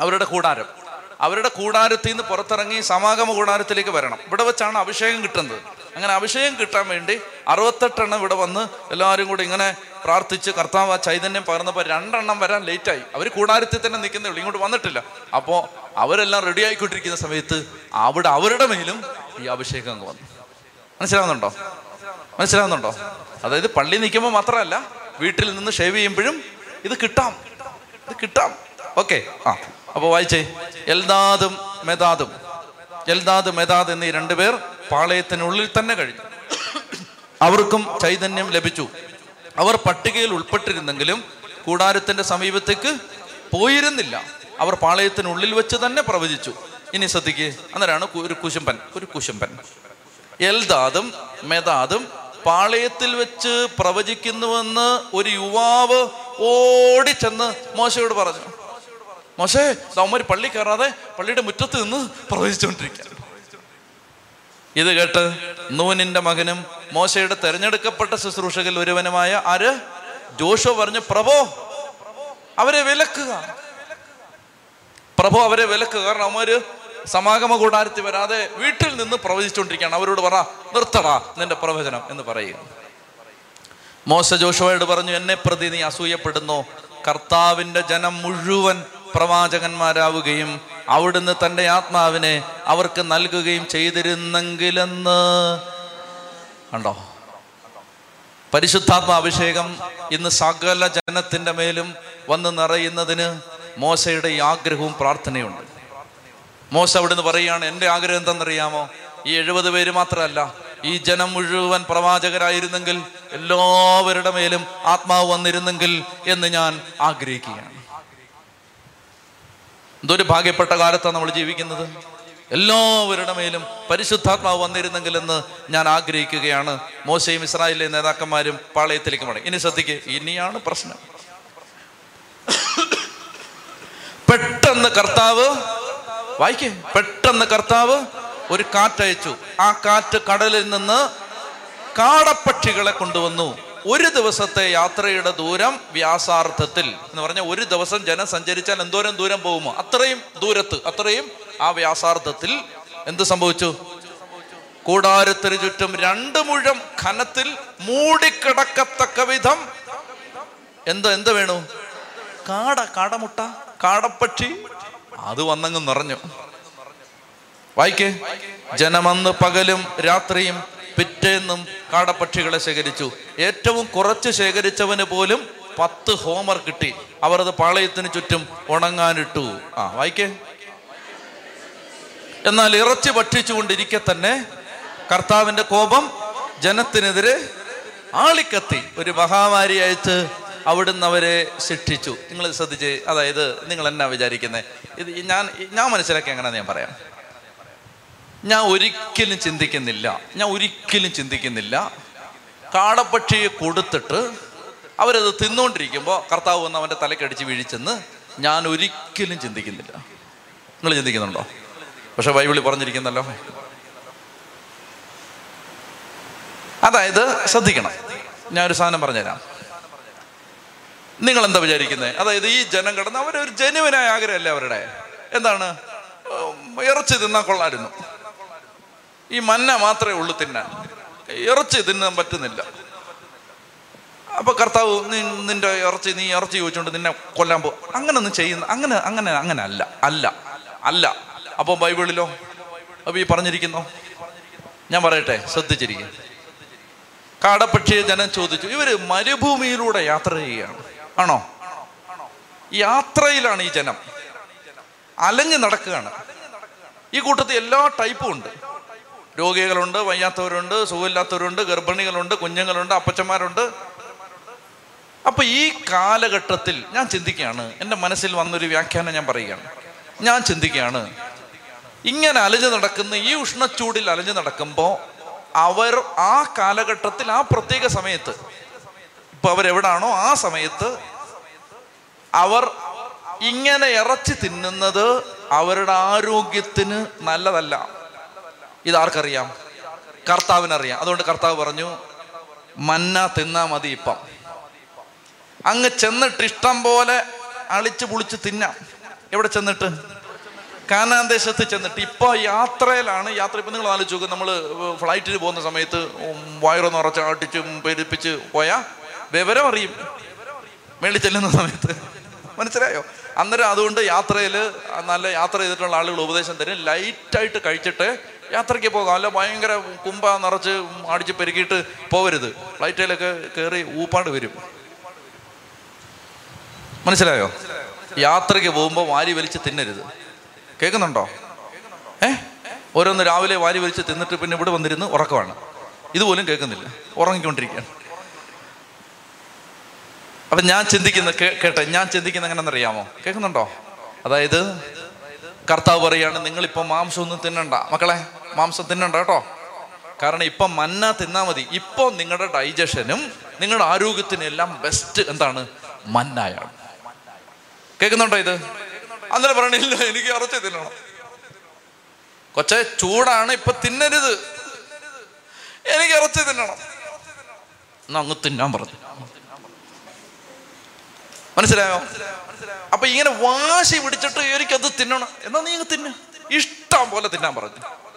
S1: അവരുടെ കൂടാരം. അവരുടെ കൂടാരത്തിൽ നിന്ന് പുറത്തിറങ്ങി സമാഗമ കൂടാരത്തിലേക്ക് വരണം. ഇവിടെ വെച്ചാണ് അഭിഷേകം കിട്ടുന്നത്. അങ്ങനെ അഭിഷേകം കിട്ടാൻ വേണ്ടി അറുപത്തെട്ടെണ്ണം ഇവിടെ വന്ന് എല്ലാവരും കൂടി ഇങ്ങനെ പ്രാർത്ഥിച്ച് കർത്താവ് ആ ചൈതന്യം പകർന്നപ്പോൾ രണ്ടെണ്ണം വരാൻ ലേറ്റായി. അവർ കൂടാരത്തിൽ തന്നെ നിൽക്കുന്നേ ഇങ്ങോട്ട് വന്നിട്ടില്ല. അപ്പോൾ അവരെല്ലാം റെഡി ആയിക്കൊണ്ടിരിക്കുന്ന സമയത്ത് അവിടെ അവരുടെ മേലും ഈ അഭിഷേകം അങ്ങ് വന്നു. മനസ്സിലാവുന്നുണ്ടോ? മനസ്സിലാവുന്നുണ്ടോ? അതായത് പള്ളി നിൽക്കുമ്പോൾ മാത്രമല്ല വീട്ടിൽ നിന്ന് ഷേവ് ചെയ്യുമ്പോഴും ഇത് കിട്ടാം. ഇത് കിട്ടാം. ഓക്കെ ആ. അപ്പോൾ വായിച്ചേ. എൽദാദും മെദാദും. എൽദാദ് മെദാദ് എന്നീ രണ്ടുപേർ പാളയത്തിനുള്ളിൽ തന്നെ കഴിഞ്ഞു. അവർക്കും ചൈതന്യം ലഭിച്ചു. അവർ പട്ടികയിൽ ഉൾപ്പെട്ടിരുന്നെങ്കിലും കൂടാരത്തിന്റെ സമീപത്തേക്ക് പോയിരുന്നില്ല. അവർ പാളയത്തിനുള്ളിൽ വെച്ച് തന്നെ പ്രവചിച്ചു. ഇനി ശ്രദ്ധിക്കുക അന്നേരമാണ് കു- ഒരു കുശുമ്പൻ ഒരു കുശുമ്പൻ എൽദാദും മെദാദും പാളയത്തിൽ വെച്ച് പ്രവചിക്കുന്നുവെന്ന് ഒരു യുവാവ് ഓടിച്ചെന്ന് മോശയോട് പറഞ്ഞു. മോശേ അവന്മാർ പള്ളി കയറാതെ പള്ളിയുടെ മുറ്റത്ത് നിന്ന് പ്രവചിച്ചുകൊണ്ടിരിക്കുക ഇത് കേട്ട് നൂനിന്റെ മകനും മോശയുടെ തെരഞ്ഞെടുക്കപ്പെട്ട ശുശ്രൂഷകൽ ഒരുവനുമായ ആര്? ജോഷോ പറഞ്ഞു പ്രഭോ അവരെ വിലക്കുക. പ്രഭോ അവരെ വിലക്കുക. കാരണം അവർ സമാഗമ കൂടാരത്തിൽ വരാതെ വീട്ടിൽ നിന്ന് പ്രവചിച്ചുകൊണ്ടിരിക്കുകയാണ് അവരോട് പറ നിർത്തടാ നിന്റെ പ്രവചനം എന്ന് പറയുക മോശ ജോഷോയോട് പറഞ്ഞു എന്നെ പ്രതി നീ അസൂയപ്പെടുന്നു. കർത്താവിന്റെ ജനം മുഴുവൻ പ്രവാചകന്മാരാവുകയും അവിടുന്ന് തന്റെ ആത്മാവിനെ അവർക്ക് നൽകുകയും ചെയ്തിരുന്നെങ്കിലെന്ന്. കണ്ടോ? പരിശുദ്ധാത്മ അഭിഷേകം ഇന്ന് സകല ജനത്തിന്റെ മേലും വന്ന് നിറയുന്നതിന് മോശയുടെ ഈ ആഗ്രഹവും പ്രാർത്ഥനയുണ്ട്. മോശ അവിടുന്ന് പറയുകയാണ് എന്റെ ആഗ്രഹം എന്തെന്നറിയാമോ? ഈ എഴുപത് പേര് മാത്രമല്ല ഈ ജനം മുഴുവൻ പ്രവാചകരായിരുന്നെങ്കിൽ എല്ലാവരുടെ മേലും ആത്മാവ് വന്നിരുന്നെങ്കിൽ എന്ന് ഞാൻ ആഗ്രഹിക്കുകയാണ്. എന്തൊരു ഭാഗ്യപ്പെട്ട കാലത്താണ് നമ്മൾ ജീവിക്കുന്നത്. എല്ലാവരുടെ മേലും പരിശുദ്ധാത്മാവ് വന്നിരുന്നെങ്കിൽ എന്ന് ഞാൻ ആഗ്രഹിക്കുകയാണ്. മോശയും ഇസ്രായേലിലെ നേതാക്കന്മാരും പാളയത്തിലേക്ക് മടങ്ങി. ഇനി ശ്രദ്ധിക്ക് ഇനിയാണ് പ്രശ്നം. പെട്ടെന്ന് കർത്താവ് വായിക്കേ പെട്ടെന്ന് കർത്താവ് ഒരു കാറ്റയച്ചു. ആ കാറ്റ് കടലിൽ നിന്ന് കാടപ്പക്ഷികളെ കൊണ്ടുവന്നു. ഒരു ദിവസത്തെ യാത്രയുടെ ദൂരം വ്യാസാർത്ഥത്തിൽ എന്ന് പറഞ്ഞാൽ ഒരു ദിവസം ജനം സഞ്ചരിച്ചാൽ എന്തോരം ദൂരം പോകുമോ? അത്രയും ദൂരത്ത് അത്രയും ആ വ്യാസാർത്ഥത്തിൽ. എന്ത് സംഭവിച്ചു? കൂടാരത്തിന് ചുറ്റും രണ്ട് മുഴം ഖനത്തിൽ മൂടിക്കിടക്കത്തക്ക വിധം. എന്ത് എന്ത് വേണു? കാട കാടമുട്ട കാടപ്പക്ഷി. അത് വന്നങ്ങ് നിറഞ്ഞു. വായിക്കേ. ജനമന്ന് പകലും രാത്രിയും പിറ്റേന്നും കാടപ്പക്ഷികളെ ശേഖരിച്ചു. ഏറ്റവും കുറച്ച് ശേഖരിച്ചവന് പോലും പത്ത് ഹോമർ കിട്ടി. അവർ അത് പാളയത്തിന് ചുറ്റും ഉണങ്ങാനിട്ടു. ആ വായിക്കേ. എന്നാൽ ഇറച്ചി ഭക്ഷിച്ചുകൊണ്ടിരിക്കെ തന്നെ കർത്താവിന്റെ കോപം ജനത്തിനെതിരെ ആളിക്കത്തി. ഒരു മഹാമാരി അയച്ച് അവിടുന്ന് അവരെ ശിക്ഷിച്ചു. നിങ്ങൾ ശ്രദ്ധിച്ച്. അതായത് നിങ്ങൾ എന്നാ വിചാരിക്കുന്നത് ഇത് ഞാൻ ഞാൻ മനസ്സിലാക്കി എങ്ങനെയാണെന്ന് ഞാൻ പറയാം. ഞാൻ ഒരിക്കലും ചിന്തിക്കുന്നില്ല. ഞാൻ ഒരിക്കലും ചിന്തിക്കുന്നില്ല. കാടപ്പക്ഷിയെ കൊടുത്തിട്ട് അവരത് തിന്നുകൊണ്ടിരിക്കുമ്പോൾ കർത്താവ് വന്ന് അവന്റെ തലക്കടിച്ച് വീഴിച്ചെന്ന് ഞാൻ ഒരിക്കലും ചിന്തിക്കുന്നില്ല. നിങ്ങൾ ചിന്തിക്കുന്നുണ്ടോ? പക്ഷെ ബൈബിളിൽ പറഞ്ഞിരിക്കുന്നല്ലോ. അതായത് ശ്രദ്ധിക്കണം. ഞാൻ ഒരു സാധനം പറഞ്ഞുതരാം. നിങ്ങൾ എന്താ വിചാരിക്കുന്നത് അതായത് ഈ ജനം കിടന്ന് അവരൊരു ജനുവിനായ ആഗ്രഹമല്ലേ അവരുടെ? എന്താണ്? ഇറച്ചി തിന്നാൽ കൊള്ളായിരുന്നു ഈ മന്ന മാത്രമേ ഉള്ളൂ തിന്നാൻ. ഇറച്ചി തിന്നാൻ പറ്റുന്നില്ല. അപ്പൊ കർത്താവ് നിന്റെ ഇറച്ചി നീ ഇറച്ചി ചോദിച്ചുകൊണ്ട് നിന്നെ കൊല്ലാൻ പോ. അങ്ങനെ ഒന്നും ചെയ്യുന്ന അങ്ങനെ അങ്ങനെ അങ്ങനെ അല്ല അല്ല അല്ല. അപ്പൊ ബൈബിളിലോ അപ്പൊ ഈ പറഞ്ഞിരിക്കുന്നോ. ഞാൻ പറയട്ടെ ശ്രദ്ധിച്ചിരിക്കും കാടപ്പക്ഷിയെ ജനം ചോദിച്ചു ഇവർ മരുഭൂമിയിലൂടെ യാത്ര ചെയ്യുകയാണ്. ആണോ? യാത്രയിലാണ് ഈ ജനം. അലഞ്ഞു നടക്കുകയാണ്. ഈ കൂട്ടത്തിൽ എല്ലാ ടൈപ്പും ഉണ്ട്. രോഗികളുണ്ട് വയ്യാത്തവരുണ്ട് സുഖമില്ലാത്തവരുണ്ട് ഗർഭിണികളുണ്ട് കുഞ്ഞുങ്ങളുണ്ട് അപ്പച്ചന്മാരുണ്ട്. അപ്പൊ ഈ കാലഘട്ടത്തിൽ ഞാൻ ചിന്തിക്കുകയാണ്. എന്റെ മനസ്സിൽ വന്നൊരു വ്യാഖ്യാനം ഞാൻ പറയുകയാണ്. ഞാൻ ചിന്തിക്കുകയാണ് ഇങ്ങനെ അലഞ്ഞു നടക്കുന്ന ഈ ഉഷ്ണച്ചൂടിൽ അലഞ്ഞു നടക്കുമ്പോൾ അവർ ആ കാലഘട്ടത്തിൽ ആ പ്രത്യേക സമയത്ത് ഇപ്പൊ അവരെവിടാണോ ആ സമയത്ത് അവർ ഇങ്ങനെ ഇറച്ചി തിന്നുന്നത് അവരുടെ ആരോഗ്യത്തിന് നല്ലതല്ല. ഇതാർക്കറിയാം? കർത്താവിനറിയാം. അതുകൊണ്ട് കർത്താവ് പറഞ്ഞു മന്ന തിന്നാ മതി ഇപ്പം. അങ്ങ് ചെന്നിട്ട് ഇഷ്ടം പോലെ അളിച്ച് പുളിച്ച് തിന്നാം. എവിടെ ചെന്നിട്ട്? കാനാൻ ദേശത്ത് ചെന്നിട്ട്. ഇപ്പോൾ യാത്രയിലാണ്. യാത്ര ഇപ്പം നിങ്ങൾ ആലോചിച്ച് നോക്കും. നമ്മൾ ഫ്ലൈറ്റിൽ പോകുന്ന സമയത്ത് വയറൊന്ന് ഉറച്ച് അടിച്ച് പെരുപ്പിച്ച് പോയാൽ വിവരം അറിയും. മേളിൽ ചെല്ലുന്ന സമയത്ത്. മനസ്സിലായോ? അന്നേരം അതുകൊണ്ട് യാത്രയിൽ നല്ല യാത്ര ചെയ്തിട്ടുള്ള ആളുകൾ ഉപദേശം തരും. ലൈറ്റായിട്ട് കഴിച്ചിട്ട് യാത്രയ്ക്ക് പോകാം. അല്ല ഭയങ്കര കുമ്പ നിറച്ച് അടിച്ച് പെരുക്കിയിട്ട് പോവരുത് ഫ്ലൈറ്റിലൊക്കെ കയറി ഊപ്പാട് വരും. മനസ്സിലായോ? യാത്രയ്ക്ക് പോകുമ്പോൾ വാരി വലിച്ച് തിന്നരുത്. കേൾക്കുന്നുണ്ടോ? ഏ? ഓരോന്ന് രാവിലെ വാരി വലിച്ച് തിന്നിട്ട് പിന്നെ ഇവിടെ വന്നിരുന്ന് ഉറക്കമാണ്. ഇതുപോലും കേൾക്കുന്നില്ല. ഉറങ്ങിക്കൊണ്ടിരിക്കുകയാണ്. അപ്പം ഞാൻ ചിന്തിക്കുന്ന കേട്ടെ ഞാൻ ചിന്തിക്കുന്ന എങ്ങനെയെന്നറിയാമോ കേൾക്കുന്നുണ്ടോ? അതായത് കർത്താവ് പറയാണ് നിങ്ങളിപ്പോൾ മാംസമൊന്നും തിന്നണ്ട. മക്കളെ മാംസം തിന്നണ്ട കേട്ടോ. കാരണം ഇപ്പം മന്ന തിന്നാ മതി. ഇപ്പൊ നിങ്ങളുടെ ഡൈജഷനും നിങ്ങളുടെ ആരോഗ്യത്തിനും എല്ലാം ബെസ്റ്റ് എന്താണ്? മന്നായാണ്. കേൾക്കുന്നുണ്ടോ ഇത്? അന്നേരം പറയണില്ല എനിക്ക് ഇറച്ചി തിന്നണം. കൊച്ചെ ചൂടാണ് ഇപ്പൊ തിന്നരുത്. എനിക്ക് ഇറച്ചി തിന്നണം. എന്നാ അങ്ങ് തിന്നാൻ പറഞ്ഞു. മനസ്സിലായോ? അപ്പൊ ഇങ്ങനെ വാശി പിടിച്ചിട്ട് എനിക്കത് തിന്നണം. എന്നാ നീ അങ്ങ് തിന്നു. ഇഷ്ടം പോലെ തിന്നാൻ പറഞ്ഞു.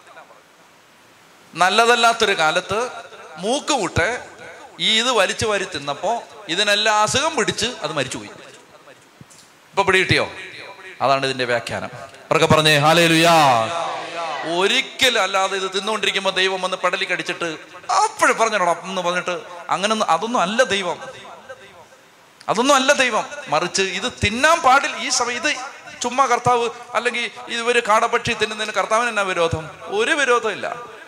S1: നല്ലതല്ലാത്തൊരു കാലത്ത് മൂക്ക് മുട്ടെ ഈ ഇത് വലിച്ചു വാരി തിന്നപ്പോ ഇതിനെല്ലാം അസുഖം പിടിച്ച് അത് മരിച്ചുപോയി. ഇപ്പൊ പിടി കിട്ടിയോ അതാണ് ഇതിന്റെ വ്യാഖ്യാനം. അവർക്ക് പറഞ്ഞേ ഹാലേലുയാ. ഒരിക്കലും അല്ലാതെ ഇത് തിന്നുകൊണ്ടിരിക്കുമ്പോൾ ദൈവം വന്ന് പടലി കടിച്ചിട്ട് അപ്പോഴും പറഞ്ഞോടാ എന്ന് പറഞ്ഞിട്ട് അങ്ങനെ അതൊന്നും അല്ല ദൈവം. അതൊന്നും അല്ല ദൈവം. മറിച്ച് ഇത് തിന്നാൻ പാടില്ല. ഈ സമയം ഇത് ചുമ്മാ കർത്താവ് അല്ലെങ്കിൽ ഇവർ കാടപക്ഷി തിന്നുന്നതിന് കർത്താവിന് എന്നാ വിരോധം? ഒരു വിരോധമില്ല.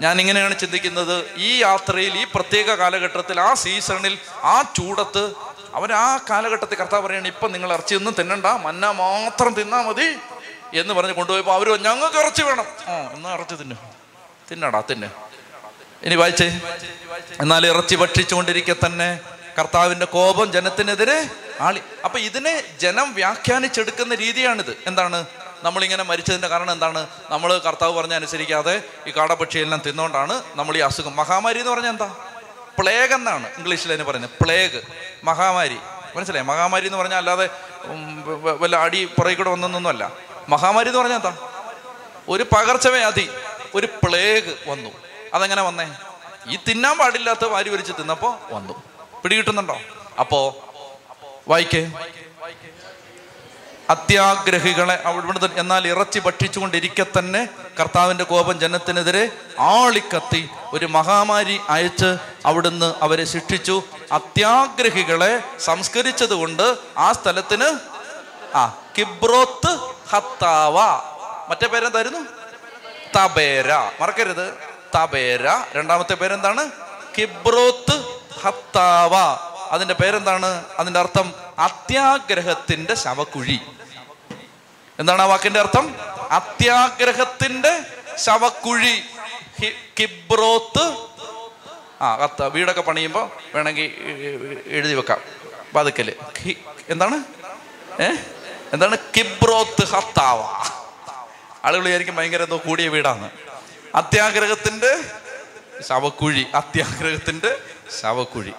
S1: ഞാൻ ഇങ്ങനെയാണ് ചിന്തിക്കുന്നത്. ഈ യാത്രയിൽ ഈ പ്രത്യേക കാലഘട്ടത്തിൽ ആ സീസണിൽ ആ ചൂടത്ത് അവർ ആ കാലഘട്ടത്തിൽ കർത്താവ് പറയാണ് ഇപ്പം നിങ്ങൾ ഇറച്ചിയൊന്നും തിന്നണ്ട മന്ന മാത്രം തിന്നാ മതി എന്ന് പറഞ്ഞ് കൊണ്ടുപോയപ്പോൾ അവർ ഞങ്ങൾക്ക് ഇറച്ചി വേണം. ആ എന്നാ ഇറച്ചി തിന്നു? തിന്നടാ തിന്നെ. ഇനി വായിച്ചേ. എന്നാൽ ഇറച്ചി ഭക്ഷിച്ചുകൊണ്ടിരിക്കെ തന്നെ കർത്താവിന്റെ കോപം ജനത്തിനെതിരെ ആളി. അപ്പൊ ഇതിനെ ജനം വ്യാഖ്യാനിച്ചെടുക്കുന്ന രീതിയാണിത്. എന്താണ്? നമ്മളിങ്ങനെ മരിച്ചതിന്റെ കാരണം എന്താണ്? നമ്മൾ കർത്താവ് പറഞ്ഞ അനുസരിക്കാതെ ഈ കാടപക്ഷിയെല്ലാം തിന്നുകൊണ്ടാണ് നമ്മൾ ഈ അസുഖം. മഹാമാരി എന്ന് പറഞ്ഞാൽ എന്താ? പ്ലേഗ് എന്നാണ് ഇംഗ്ലീഷിൽ അതിന് പറയുന്നത്. പ്ലേഗ്. മഹാമാരി. മനസ്സിലായി? മഹാമാരി എന്ന് പറഞ്ഞാൽ അല്ലാതെ വല്ല അടി പുറകെ കൂടെ വന്നൊന്നുമല്ല മഹാമാരി എന്ന് പറഞ്ഞാൽ എന്താ? ഒരു പകർച്ചവ്യാധി ഒരു പ്ലേഗ് വന്നു. അതെങ്ങനെ വന്നേ? ഈ തിന്നാൻ പാടില്ലാത്ത വാരി വലിച്ച് തിന്നപ്പോ വന്നു. പിടികിട്ടുന്നുണ്ടോ? അപ്പോ വായിക്കേ. അത്യാഗ്രഹികളെ അവിടുന്ന് എന്നാൽ ഇറച്ചി ഭക്ഷിച്ചുകൊണ്ടിരിക്കെ തന്നെ കർത്താവിന്റെ കോപം ജനത്തിനെതിരെ ആളിക്കത്തി ഒരു മഹാമാരി അയച്ച് അവിടുന്ന് അവരെ ശിക്ഷിച്ചു. അത്യാഗ്രഹികളെ സംസ്കരിച്ചത് കൊണ്ട് ആ സ്ഥലത്തിന് ആ കിബ്രോത്ത് ഹത്താവ. മറ്റേ പേരെന്തായിരുന്നു? തബേര. മറക്കരുത്. തബേര. രണ്ടാമത്തെ പേരെന്താണ്? കിബ്രോത്ത് ഹത്താവ. അതിന്റെ പേരെന്താണ്? അതിന്റെ അർത്ഥം അത്യാഗ്രഹത്തിന്റെ ശവക്കുഴി. എന്താണ് ആ വാക്കിന്റെ അർത്ഥം? അത്യാഗ്രഹത്തിന്റെ ശവക്കുഴി. കിബ്രോത്ത്. ആ കത്ത വീടൊക്കെ പണിയുമ്പോ വേണമെങ്കിൽ എഴുതി വെക്കാം. പതുക്കൽ. എന്താണ്? ഏ? എന്താണ്? കിബ്രോത്ത് ഹത്താവ. ആളുകൾ വിചാരിക്കും ഭയങ്കര എന്തോ കൂടിയ വീടാണ് അത്യാഗ്രഹത്തിന്റെ ശവക്കുഴി. അത്യാഗ്രഹത്തിന്റെ ശവക്കുഴി.